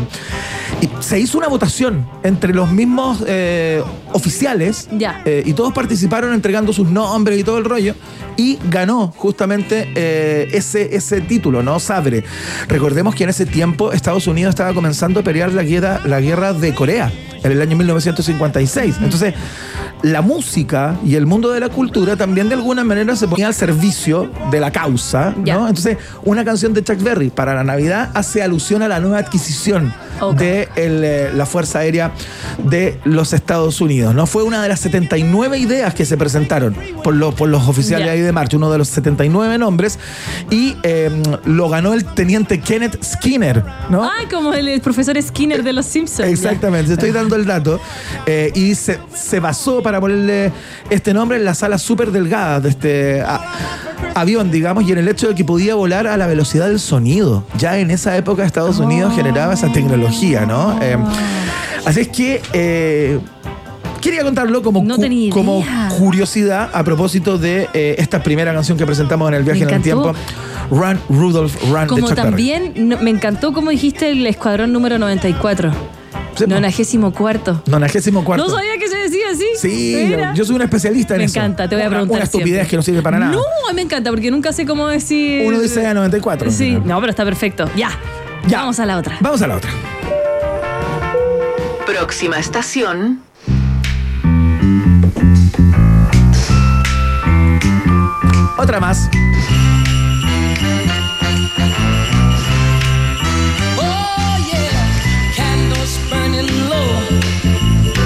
y se hizo una votación entre los mismos eh, oficiales Ya. eh, y todos participaron entregando sus nombres y todo el rollo. Y ganó justamente eh, ese, ese título, ¿no? Sabre. Recordemos que en ese tiempo Estados Unidos estaba comenzando a pelear la guerra, la guerra de Corea en el año 1956. Entonces, la música y el mundo de la cultura también de alguna manera se ponía al servicio de la causa, ¿no? Entonces, una canción de Chuck Berry para la Navidad hace alusión a la nueva adquisición de el, eh, la Fuerza Aérea de los Estados Unidos, ¿no? Fue una de las 79 ideas que se presentaron por, los por los oficiales ahí de marcha, uno de los 79 nombres, y eh, lo ganó el teniente Kenneth Skinner, ¿no? Ay, como el, el profesor Skinner de los Simpsons. Exactamente, te estoy dando el dato. Eh, y se, se basó para ponerle este nombre en las alas súper delgadas de este a- avión, digamos, y en el hecho de que podía volar a la velocidad del sonido. Ya en esa época Estados Unidos generaba esa tecnología, ¿no? Eh, así es que... Quería contarlo como, No cu- como curiosidad a propósito de eh, esta primera canción que presentamos en el viaje Me en el tiempo. Run, Rudolph, Run de Como también no- me encantó como dijiste el escuadrón número 94. Nonagésimo cuarto. Nonagésimo cuarto. No sabía que se decía así. Sí, Mira. yo, yo soy un especialista en Me eso. encanta, te voy a Una- preguntar Una estupidez siempre. que no sirve para nada. No, me encanta porque nunca sé cómo decir. Uno dice a 94. Sí, no, pero está perfecto. Ya. Vamos a la otra. Vamos a la otra. Próxima estación. Otra más.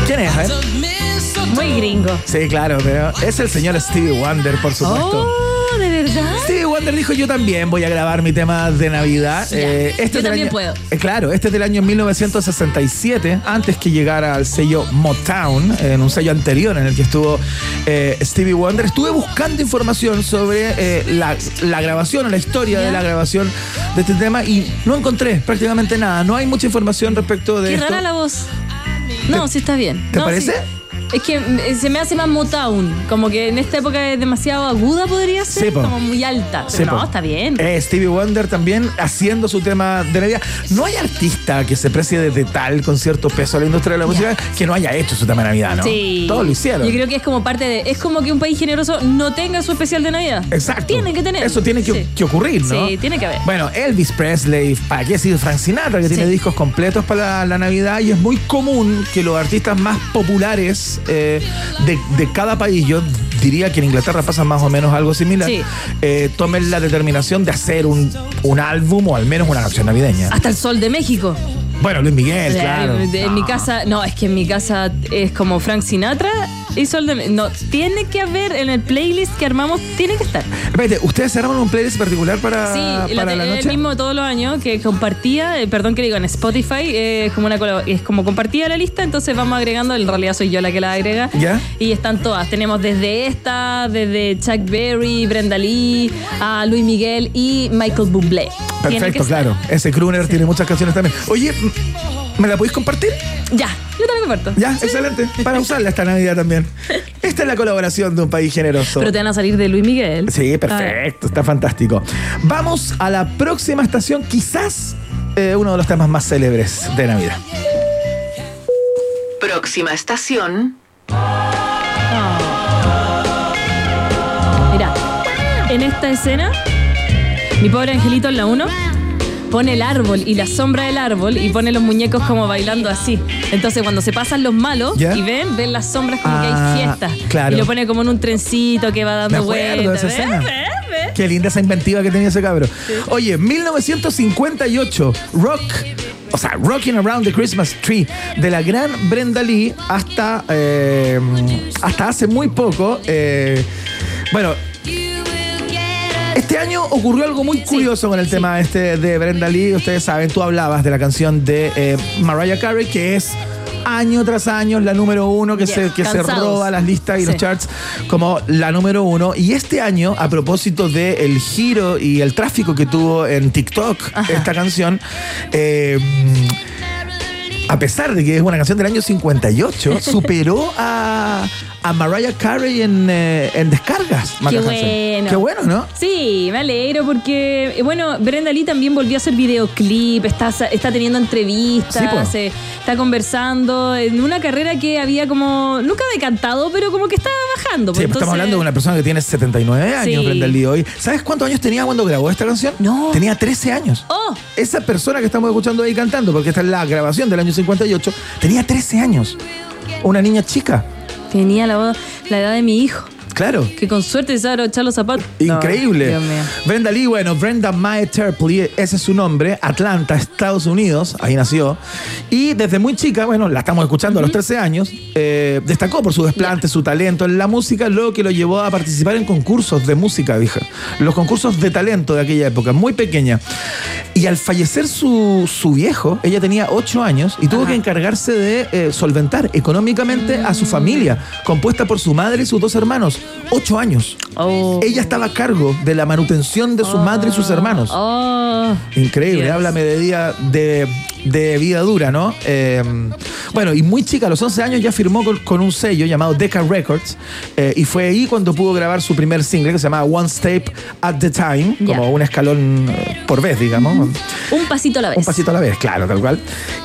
¿Quién es, eh? Muy gringo. Sí, claro, pero es el señor Stevie Wonder, por supuesto. Oh, ¿de verdad? Stevie Dijo yo también voy a grabar mi tema de Navidad. Eh, yo es del también año- puedo. Eh, claro, este es del año 1967, antes que llegara al sello Motown, en un sello anterior en el que estuvo eh, Stevie Wonder. Estuve buscando información sobre eh, la, la grabación o la historia de la grabación de este tema y no encontré prácticamente nada. No hay mucha información respecto de Qué esto. rara la voz. No, sí está bien. ¿Te No, parece? sí. Es que se me hace más Motown. Como que en esta época es demasiado aguda, podría ser. Como muy alta. Pero no, está bien. Eh, Stevie Wonder también haciendo su tema de Navidad. No hay artista que se precie de tal con cierto peso a la industria de la música que no haya hecho su tema de Navidad, ¿no? Sí. Todos lo hicieron. Yo creo que es como parte de. Es como que un país generoso no tenga su especial de Navidad. Exacto. Tiene que tener. Eso tiene que, Sí. que ocurrir, ¿no? Sí, tiene que haber. Bueno, Elvis Presley, ¿para qué decir Frank Sinatra, que tiene discos completos para la, la Navidad? Y es muy común que los artistas más populares eh, de, de cada país, yo diría que en Inglaterra pasa más o menos algo similar, Sí. eh, tomen la determinación de hacer un, un álbum o al menos una canción navideña. Hasta el sol de México. Bueno, Luis Miguel, claro. En mi casa, no, es que en mi casa es como Frank Sinatra Y Sol de No, tiene que haber en el playlist que armamos, tiene que estar. Espérate, ¿ustedes cerraron un playlist particular para, Sí, la, para la, el noche? mismo todos los años que compartía, eh, perdón que digo, en Spotify eh, es como una es como compartía la lista, entonces vamos agregando, en realidad soy yo la que la agrega. ¿Ya? Y están todas. Tenemos desde esta, desde Chuck Berry, Brenda Lee, a Luis Miguel y Michael Bublé. Perfecto, estar. claro. Ese crooner tiene muchas canciones también. Oye, ¿me la podéis compartir? Ya, yo te la comparto. Ya, excelente. Para usarla esta Navidad también. Esta es la colaboración de un país generoso. Pero te van a salir de Luis Miguel. Sí, perfecto, está fantástico. Vamos a la próxima estación, quizás eh, uno de los temas más célebres de Navidad. Próxima estación. Mira, en esta escena, mi pobre angelito en la 1 pone el árbol y la sombra del árbol y pone los muñecos como bailando así. Entonces cuando se pasan los malos ¿Ya? y ven, ven las sombras como que Ah, hay fiesta. claro. Y lo pone como en un trencito que va dando vueltas. Qué linda esa inventiva que tenía ese cabro. Oye, 1958, Rock. O sea, Rocking Around the Christmas Tree de la gran Brenda Lee hasta, eh, hasta hace muy poco. eh, bueno, este año ocurrió algo muy curioso con el tema este de Brenda Lee. Ustedes saben, tú hablabas de la canción de eh, Mariah Carey, que es año tras año la número uno que, Yeah, se, que se roba las listas y los Sí. charts como la número uno. Y este año, a propósito del giro y el tráfico que tuvo en TikTok esta canción, eh, a pesar de que es una canción del año 58, superó a, a Mariah Carey en, eh, en descargas. Qué Hansen. bueno. Qué bueno, ¿no? Sí, me alegro porque, bueno, Brenda Lee también volvió a hacer videoclip, está, está teniendo entrevistas, Sí, po. eh, está conversando en una carrera que había como, nunca decantado, pero como que estaba bajando. Sí, pues, pues estamos entonces- hablando de una persona que tiene 79 años, Sí. Brenda Lee hoy. ¿Sabes cuántos años tenía cuando grabó esta canción? No. Tenía 13 años. ¡Oh! Esa persona que estamos escuchando ahí cantando, porque esta es la grabación del año 58, tenía 13 años. Una niña chica. Tenía la, la edad de mi hijo, Claro. que con suerte sabe echar los zapatos. No, Increíble. Dios mío. Brenda Lee, bueno, Brenda Mae Terpley, ese es su nombre, Atlanta, Estados Unidos, ahí nació. Y desde muy chica, bueno, la estamos escuchando a los 13 años, eh, destacó por su desplante, su talento en la música, lo que lo llevó a participar en concursos de música, dije. Los concursos de talento de aquella época, muy pequeña. Y al fallecer su, su viejo, ella tenía 8 años y tuvo que encargarse de eh, solventar económicamente a su familia, compuesta por su madre y sus dos hermanos. 8 años. Oh. Ella estaba a cargo de la manutención de su madre y sus hermanos. Oh. Increíble, Yes. háblame de día de, de vida dura, ¿no? Eh, bueno, y muy chica, a los 11 años ya firmó con, con un sello llamado Decca Records eh, y fue ahí cuando pudo grabar su primer single que se llamaba One Step at the Time, como un escalón eh, por vez, digamos. Un pasito a la vez. Un pasito a la vez, claro, tal cual.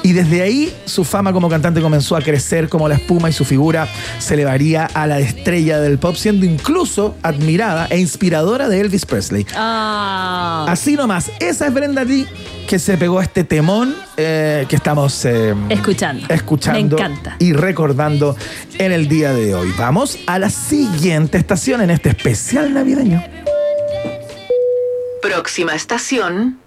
Y desde ahí su fama como cantante comenzó a crecer como la espuma y su figura se elevaría a la estrella del pop, siendo incluso admirada e inspiradora de Elvis Presley. Ah. Así nomás, esa es Brenda Lee que se pegó a este temón eh, que estamos eh, Escuchando. escuchando Me encanta. y recordando en el día de hoy. Vamos a la siguiente estación en este especial navideño. Próxima estación.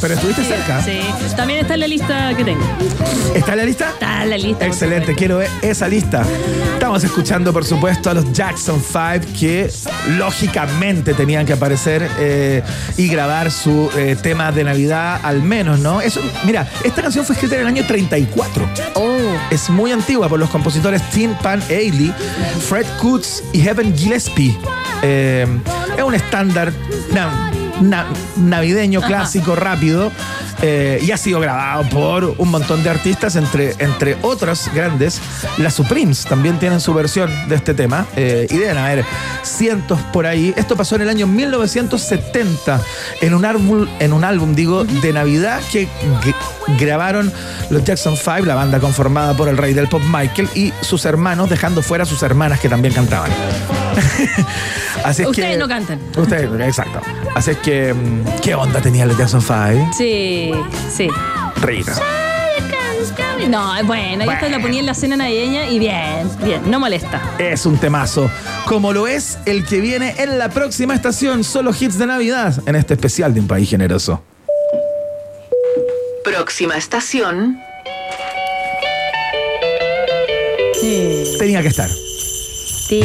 Pero estuviste Sí, cerca. Sí. También está en la lista que tengo. ¿Está en la lista? Está en la lista. Excelente, quiero ver esa lista. Estamos escuchando, por supuesto, a los Jackson 5 que lógicamente tenían que aparecer eh, y grabar su eh, tema de Navidad al menos, ¿no? Eso, mira, esta canción fue escrita en el año 34. Es muy antigua por los compositores Tim Pan Ailey, Fred Kutz y Heaven Gillespie. Eh, es un estándar na- navideño, clásico, rápido. Eh, y ha sido grabado por un montón de artistas, entre, entre otras grandes. Las Supremes también tienen su versión de este tema. eh, y deben haber cientos por ahí. Esto pasó en el año 1970 en un álbum, en un álbum digo, de Navidad que grabaron los Jackson 5, la banda conformada por el rey del pop Michael y sus hermanos, dejando fuera a sus hermanas que también cantaban. Así es Ustedes que, no cantan. Ustedes, exacto. Así es que, mm, ¿qué onda tenía los Jackson 5? Sí, sí. Coming. No, bueno, yo esta la ponía en la cena navideña y bien, bien, no molesta. Es un temazo. Como lo es el que viene en la próxima estación, solo hits de Navidad, en este especial de Un País Generoso. Próxima estación. Tenía que estar. Sí.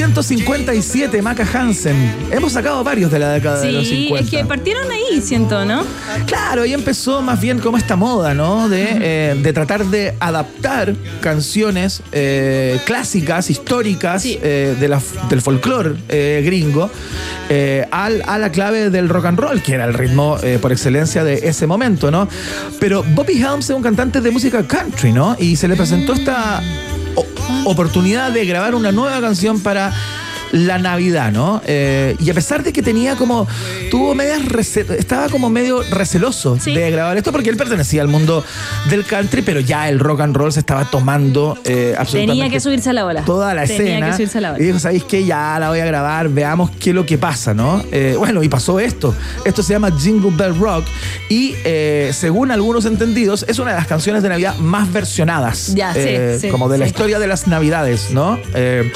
1957, Maca Hansen. Hemos sacado varios de la década de los Sí, 50. es que partieron ahí, siento, ¿no? Claro, y empezó más bien como esta moda, ¿no? De, eh, de tratar de adaptar canciones eh, clásicas, históricas, eh, de la- del folclore gringo, al- a la clave del rock and roll, que era el ritmo por excelencia de ese momento, ¿no? Pero Bobby Helms es un cantante de música country, ¿no? Y se le presentó esta oportunidad de grabar una nueva canción para la Navidad, ¿no? Eh, y a pesar de que tenía como, tuvo medias, estaba como medio receloso de grabar esto porque él pertenecía al mundo del country, pero ya el rock and roll se estaba tomando eh, absolutamente Tenía que subirse a la ola. toda la Tenía escena. que subirse a la Y ola. dijo, ¿sabéis qué? Ya la voy a grabar, veamos qué es lo que pasa, ¿no? Eh, bueno, y pasó esto. Esto se llama Jingle Bell Rock y eh, según algunos entendidos es una de las canciones de Navidad más versionadas. Ya, sí, eh, sí, Como de la historia de las Navidades, ¿no? Eh,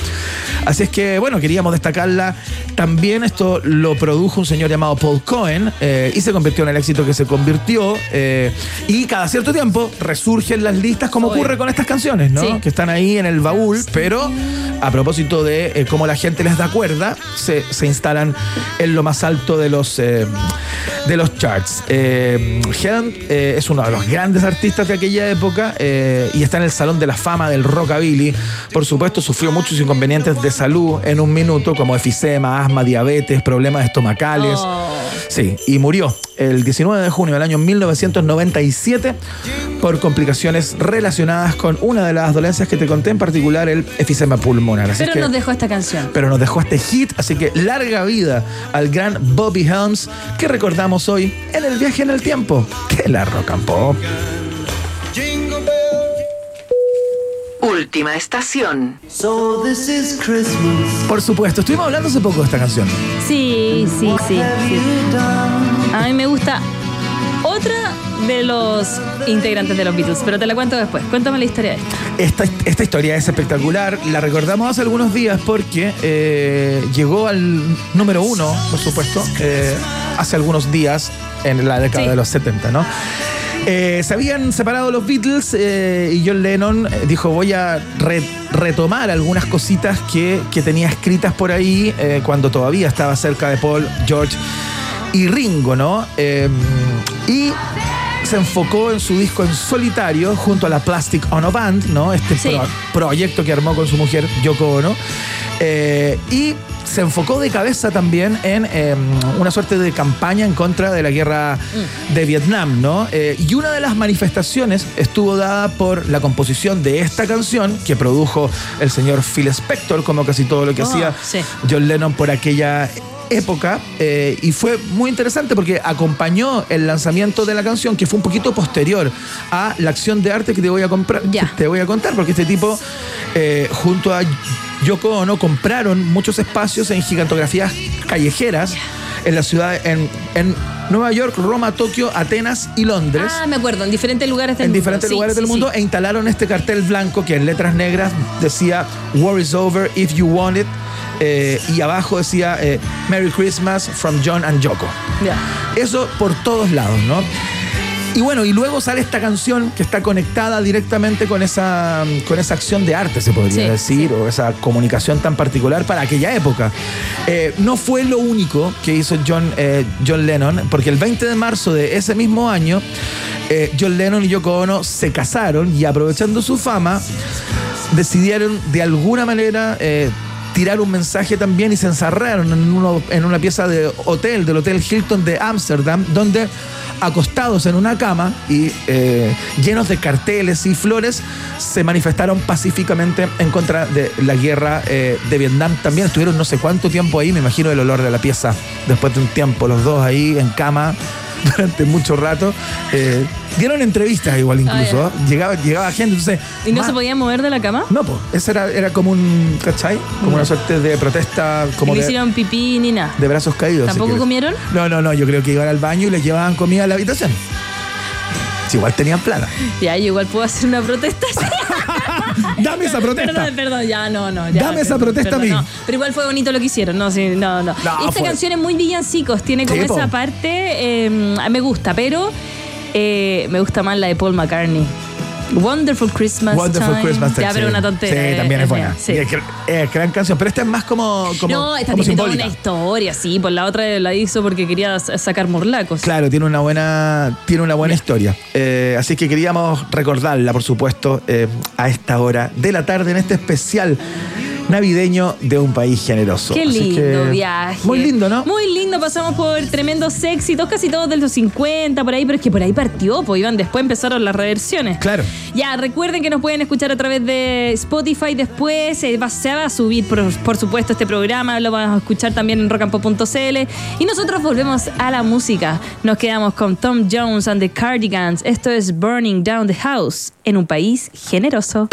así es que, bueno, queríamos destacarla. También esto lo produjo un señor llamado Paul Cohen eh, y se convirtió en el éxito que se convirtió. eh, y cada cierto tiempo resurgen las listas, como ocurre con estas canciones, ¿no? Sí. Que están ahí en el baúl, pero a propósito de eh, cómo la gente les da cuerda, se, se instalan en lo más alto de los, de los charts. Helm eh, es uno de los grandes artistas de aquella época y está en el Salón de la Fama del Rockabilly. Por supuesto, sufrió muchos inconvenientes de salud en un minuto, como efisema, asma, diabetes, problemas estomacales. Sí, y murió el 19 de junio del año 1997 por complicaciones relacionadas con una de las dolencias que te conté, en particular el efisema pulmonar. Así Pero que- nos dejó esta canción. pero nos dejó este hit, así que larga vida al gran Bobby Helms que recordamos hoy en el viaje en el tiempo de la rock and pop. Última estación. Por supuesto, estuvimos hablando hace poco de esta canción. Sí, sí, sí, sí. A mí me gusta otra de los integrantes de los Beatles, pero te la cuento después. Cuéntame la historia de esta. Esta, esta historia es espectacular, la recordamos hace algunos días porque eh, llegó al número uno, por supuesto, eh, hace algunos días en la década Sí. de los 70, ¿no? Eh, se habían separado los Beatles eh, y John Lennon eh, dijo voy a re- retomar algunas cositas que, que tenía escritas por ahí eh, cuando todavía estaba cerca de Paul, George y Ringo, ¿no? Y se enfocó en su disco en solitario junto a la Plastic Ono Band, ¿no? Este Sí. pro- proyecto que armó con su mujer Yoko Ono. Y se enfocó de cabeza también en eh, una suerte de campaña en contra de la guerra de Vietnam, ¿no? Eh, y una de las manifestaciones estuvo dada por la composición de esta canción que produjo el señor Phil Spector, como casi todo lo que Oh, hacía sí. John Lennon por aquella época eh, y fue muy interesante porque acompañó el lanzamiento de la canción que fue un poquito posterior a la acción de arte que te voy a comprar te voy a contar porque este tipo eh, junto a Yoko Ono compraron muchos espacios en gigantografías callejeras en la ciudad en, en Nueva York, Roma, Tokio, Atenas y Londres Ah, me acuerdo, en diferentes lugares del en mundo. diferentes Sí, lugares sí, del mundo e instalaron este cartel blanco que en letras negras decía War is over if you want it eh, y abajo decía eh, Merry Christmas from John and Yoko. Ya. Eso por todos lados, ¿no? Y bueno, y luego sale esta canción que está conectada directamente con esa, con esa acción de arte, se podría Sí, decir, o esa comunicación tan particular para aquella época. Eh, no fue lo único que hizo John, eh, John Lennon, porque el 20 de marzo de ese mismo año, eh, John Lennon y Yoko Ono se casaron y aprovechando su fama, decidieron de alguna manera eh, tirar un mensaje también y se encerraron en, uno- en una pieza de hotel, del Hotel Hilton de Ámsterdam, donde acostados en una cama y eh, llenos de carteles y flores, se manifestaron pacíficamente en contra de la guerra eh, de Vietnam. También estuvieron no sé cuánto tiempo ahí, me imagino el olor de la pieza después de un tiempo, los dos ahí en cama durante mucho rato, eh, Dieron entrevistas igual incluso. llegaba, llegaba gente, entonces. ¿Y no más- se podían mover de la cama? No, pues. Ese era, era como un. ¿Cachai? Como una suerte de protesta, Y como no de, hicieron pipí ni nada. de brazos caídos. ¿Tampoco comieron? No, no, no. Yo creo que iban al baño y les llevaban comida a la habitación. Si igual tenían plata. Ya, yo igual puedo hacer una protesta. Dame esa protesta. Perdón, perdón, ya no, no. Ya, Dame esa perdón, protesta a mí. no. Pero igual fue bonito lo que hicieron, no, sí, no, no. Esta fue- canción es muy villancicos, tiene como Sí, po. esa parte, eh, me gusta, pero eh, me gusta más la de Paul McCartney. Wonderful Christmas Wonderful Time. Christmas Time, Ya, pero una tontería. Sí, también es buena. Sí. Es, es gran canción, pero esta es más como, como, no, esta como tiene toda una historia, sí. Por la otra la hizo porque quería sacar morlacos. Claro, tiene una buena, tiene una buena historia. Eh, así que queríamos recordarla, por supuesto, eh, a esta hora de la tarde en este especial navideño de un país generoso. Qué lindo que- viaje. Muy lindo, ¿no? Muy lindo, pasamos por tremendos éxitos, casi todos de los 50 por ahí, pero es que por ahí partió, pues iban después empezaron las reversiones. Claro. Ya, recuerden que nos pueden escuchar a través de Spotify después, eh, va- se va a subir por, por supuesto este programa, lo vamos a escuchar también en rockandpop.cl y nosotros volvemos a la música. Nos quedamos con Tom Jones and the Cardigans, esto es Burning Down the House en un país generoso.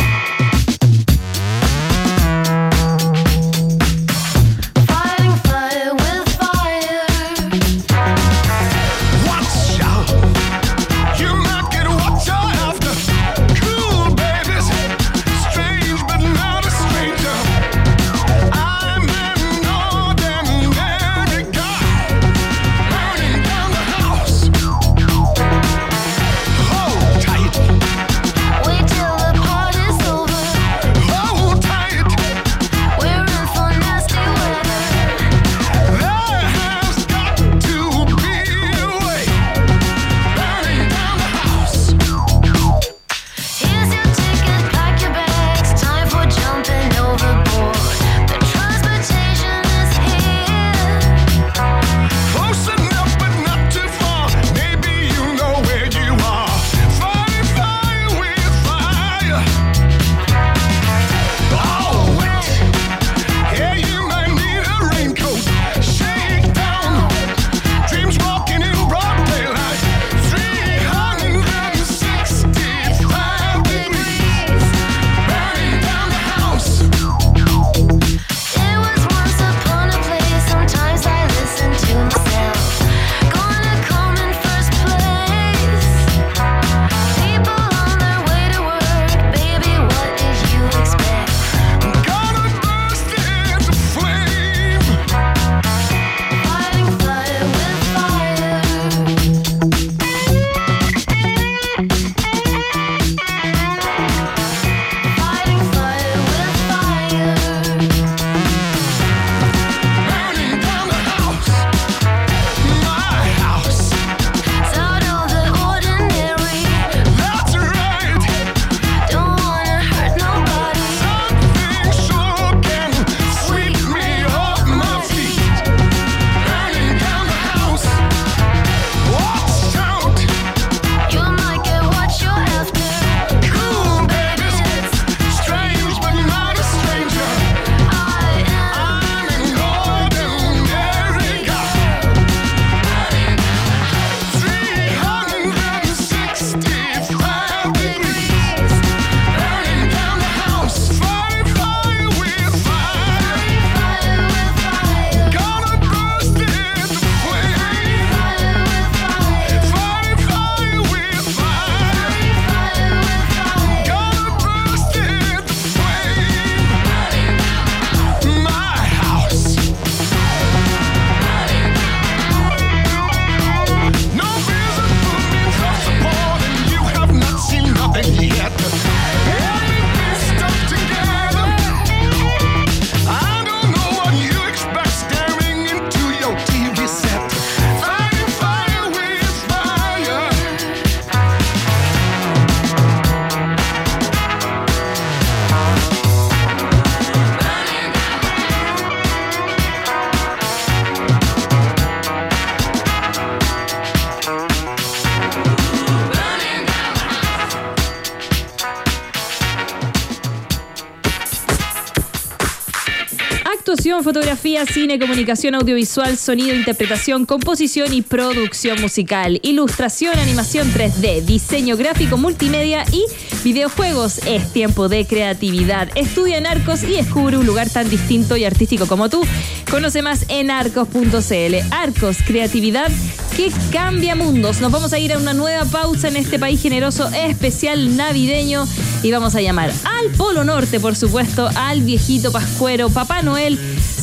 Cine, comunicación audiovisual, sonido, interpretación, composición y producción musical, ilustración, animación 3D, diseño gráfico, multimedia y videojuegos. Es tiempo de creatividad. Estudia en Arcos y descubre un lugar tan distinto y artístico como tú. Conoce más en arcos.cl. Arcos, creatividad que cambia mundos. Nos vamos a ir a una nueva pausa en este país generoso especial navideño y vamos a llamar al Polo Norte, por supuesto, al viejito pascuero, Papá Noel,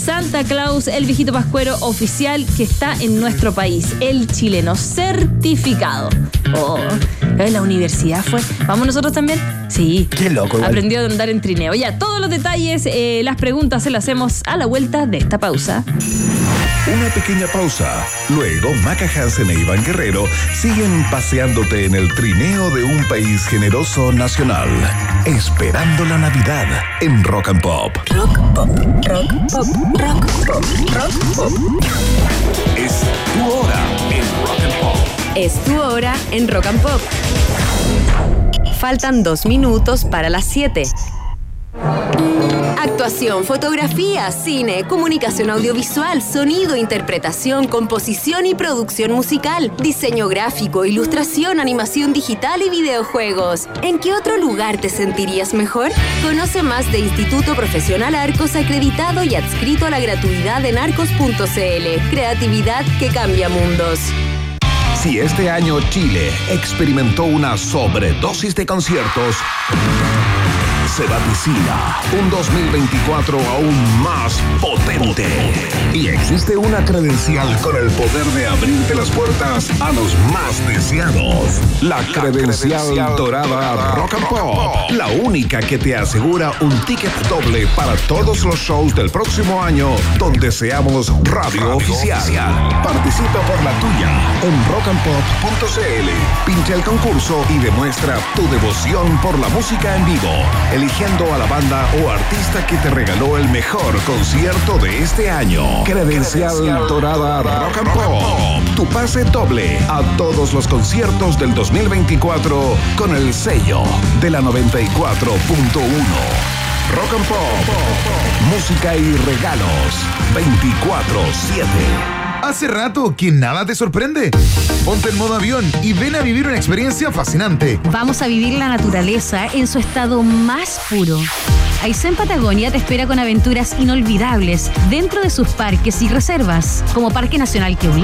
Santa Claus, el viejito pascuero oficial que está en nuestro país, el chileno certificado. Oh, ¿en la universidad fue? ¿Vamos nosotros también? Sí. Qué loco, igual. Aprendió a andar en trineo. Ya, todos los detalles, eh, las preguntas se las hacemos a la vuelta de esta pausa. Una pequeña pausa. Luego, Maca Hansen e Iván Guerrero siguen paseándote en el trineo de un país generoso nacional. Esperando la Navidad en Rock and Pop. Rock pop, rock pop, rock pop, rock pop. Es tu hora en Rock and Pop. Es tu hora en Rock and Pop. Faltan dos minutos para las 7. Actuación, fotografía, cine, comunicación audiovisual, sonido, interpretación, composición y producción musical, diseño gráfico, ilustración, animación digital y videojuegos. ¿En qué otro lugar te sentirías mejor? Conoce más de Instituto Profesional Arcos acreditado y adscrito a la gratuidad en arcos.cl. Creatividad que cambia mundos. Si este año Chile experimentó una sobredosis de conciertos, se vaticina un 2024 aún más potente. Y existe una credencial con el poder de abrirte las puertas a los más deseados. La, credencial, dorada Rock and Pop. La única que te asegura un ticket doble para todos los shows del próximo año donde seamos radio, oficial. Participa por la tuya en rockandpop.cl. Pincha el concurso y demuestra tu devoción por la música en vivo, eligiendo a la banda o artista que te regaló el mejor concierto de este año. Credencial Dorada Rock and Pop. Tu pase doble a todos los conciertos del 2024 con el sello de la 94.1. Rock and Pop. Música y regalos 24-7. Hace rato que nada te sorprende. Ponte en modo avión y ven a vivir una experiencia fascinante. Vamos a vivir la naturaleza en su estado más puro. Aysén Patagonia te espera con aventuras inolvidables dentro de sus parques y reservas, como Parque Nacional Queulán.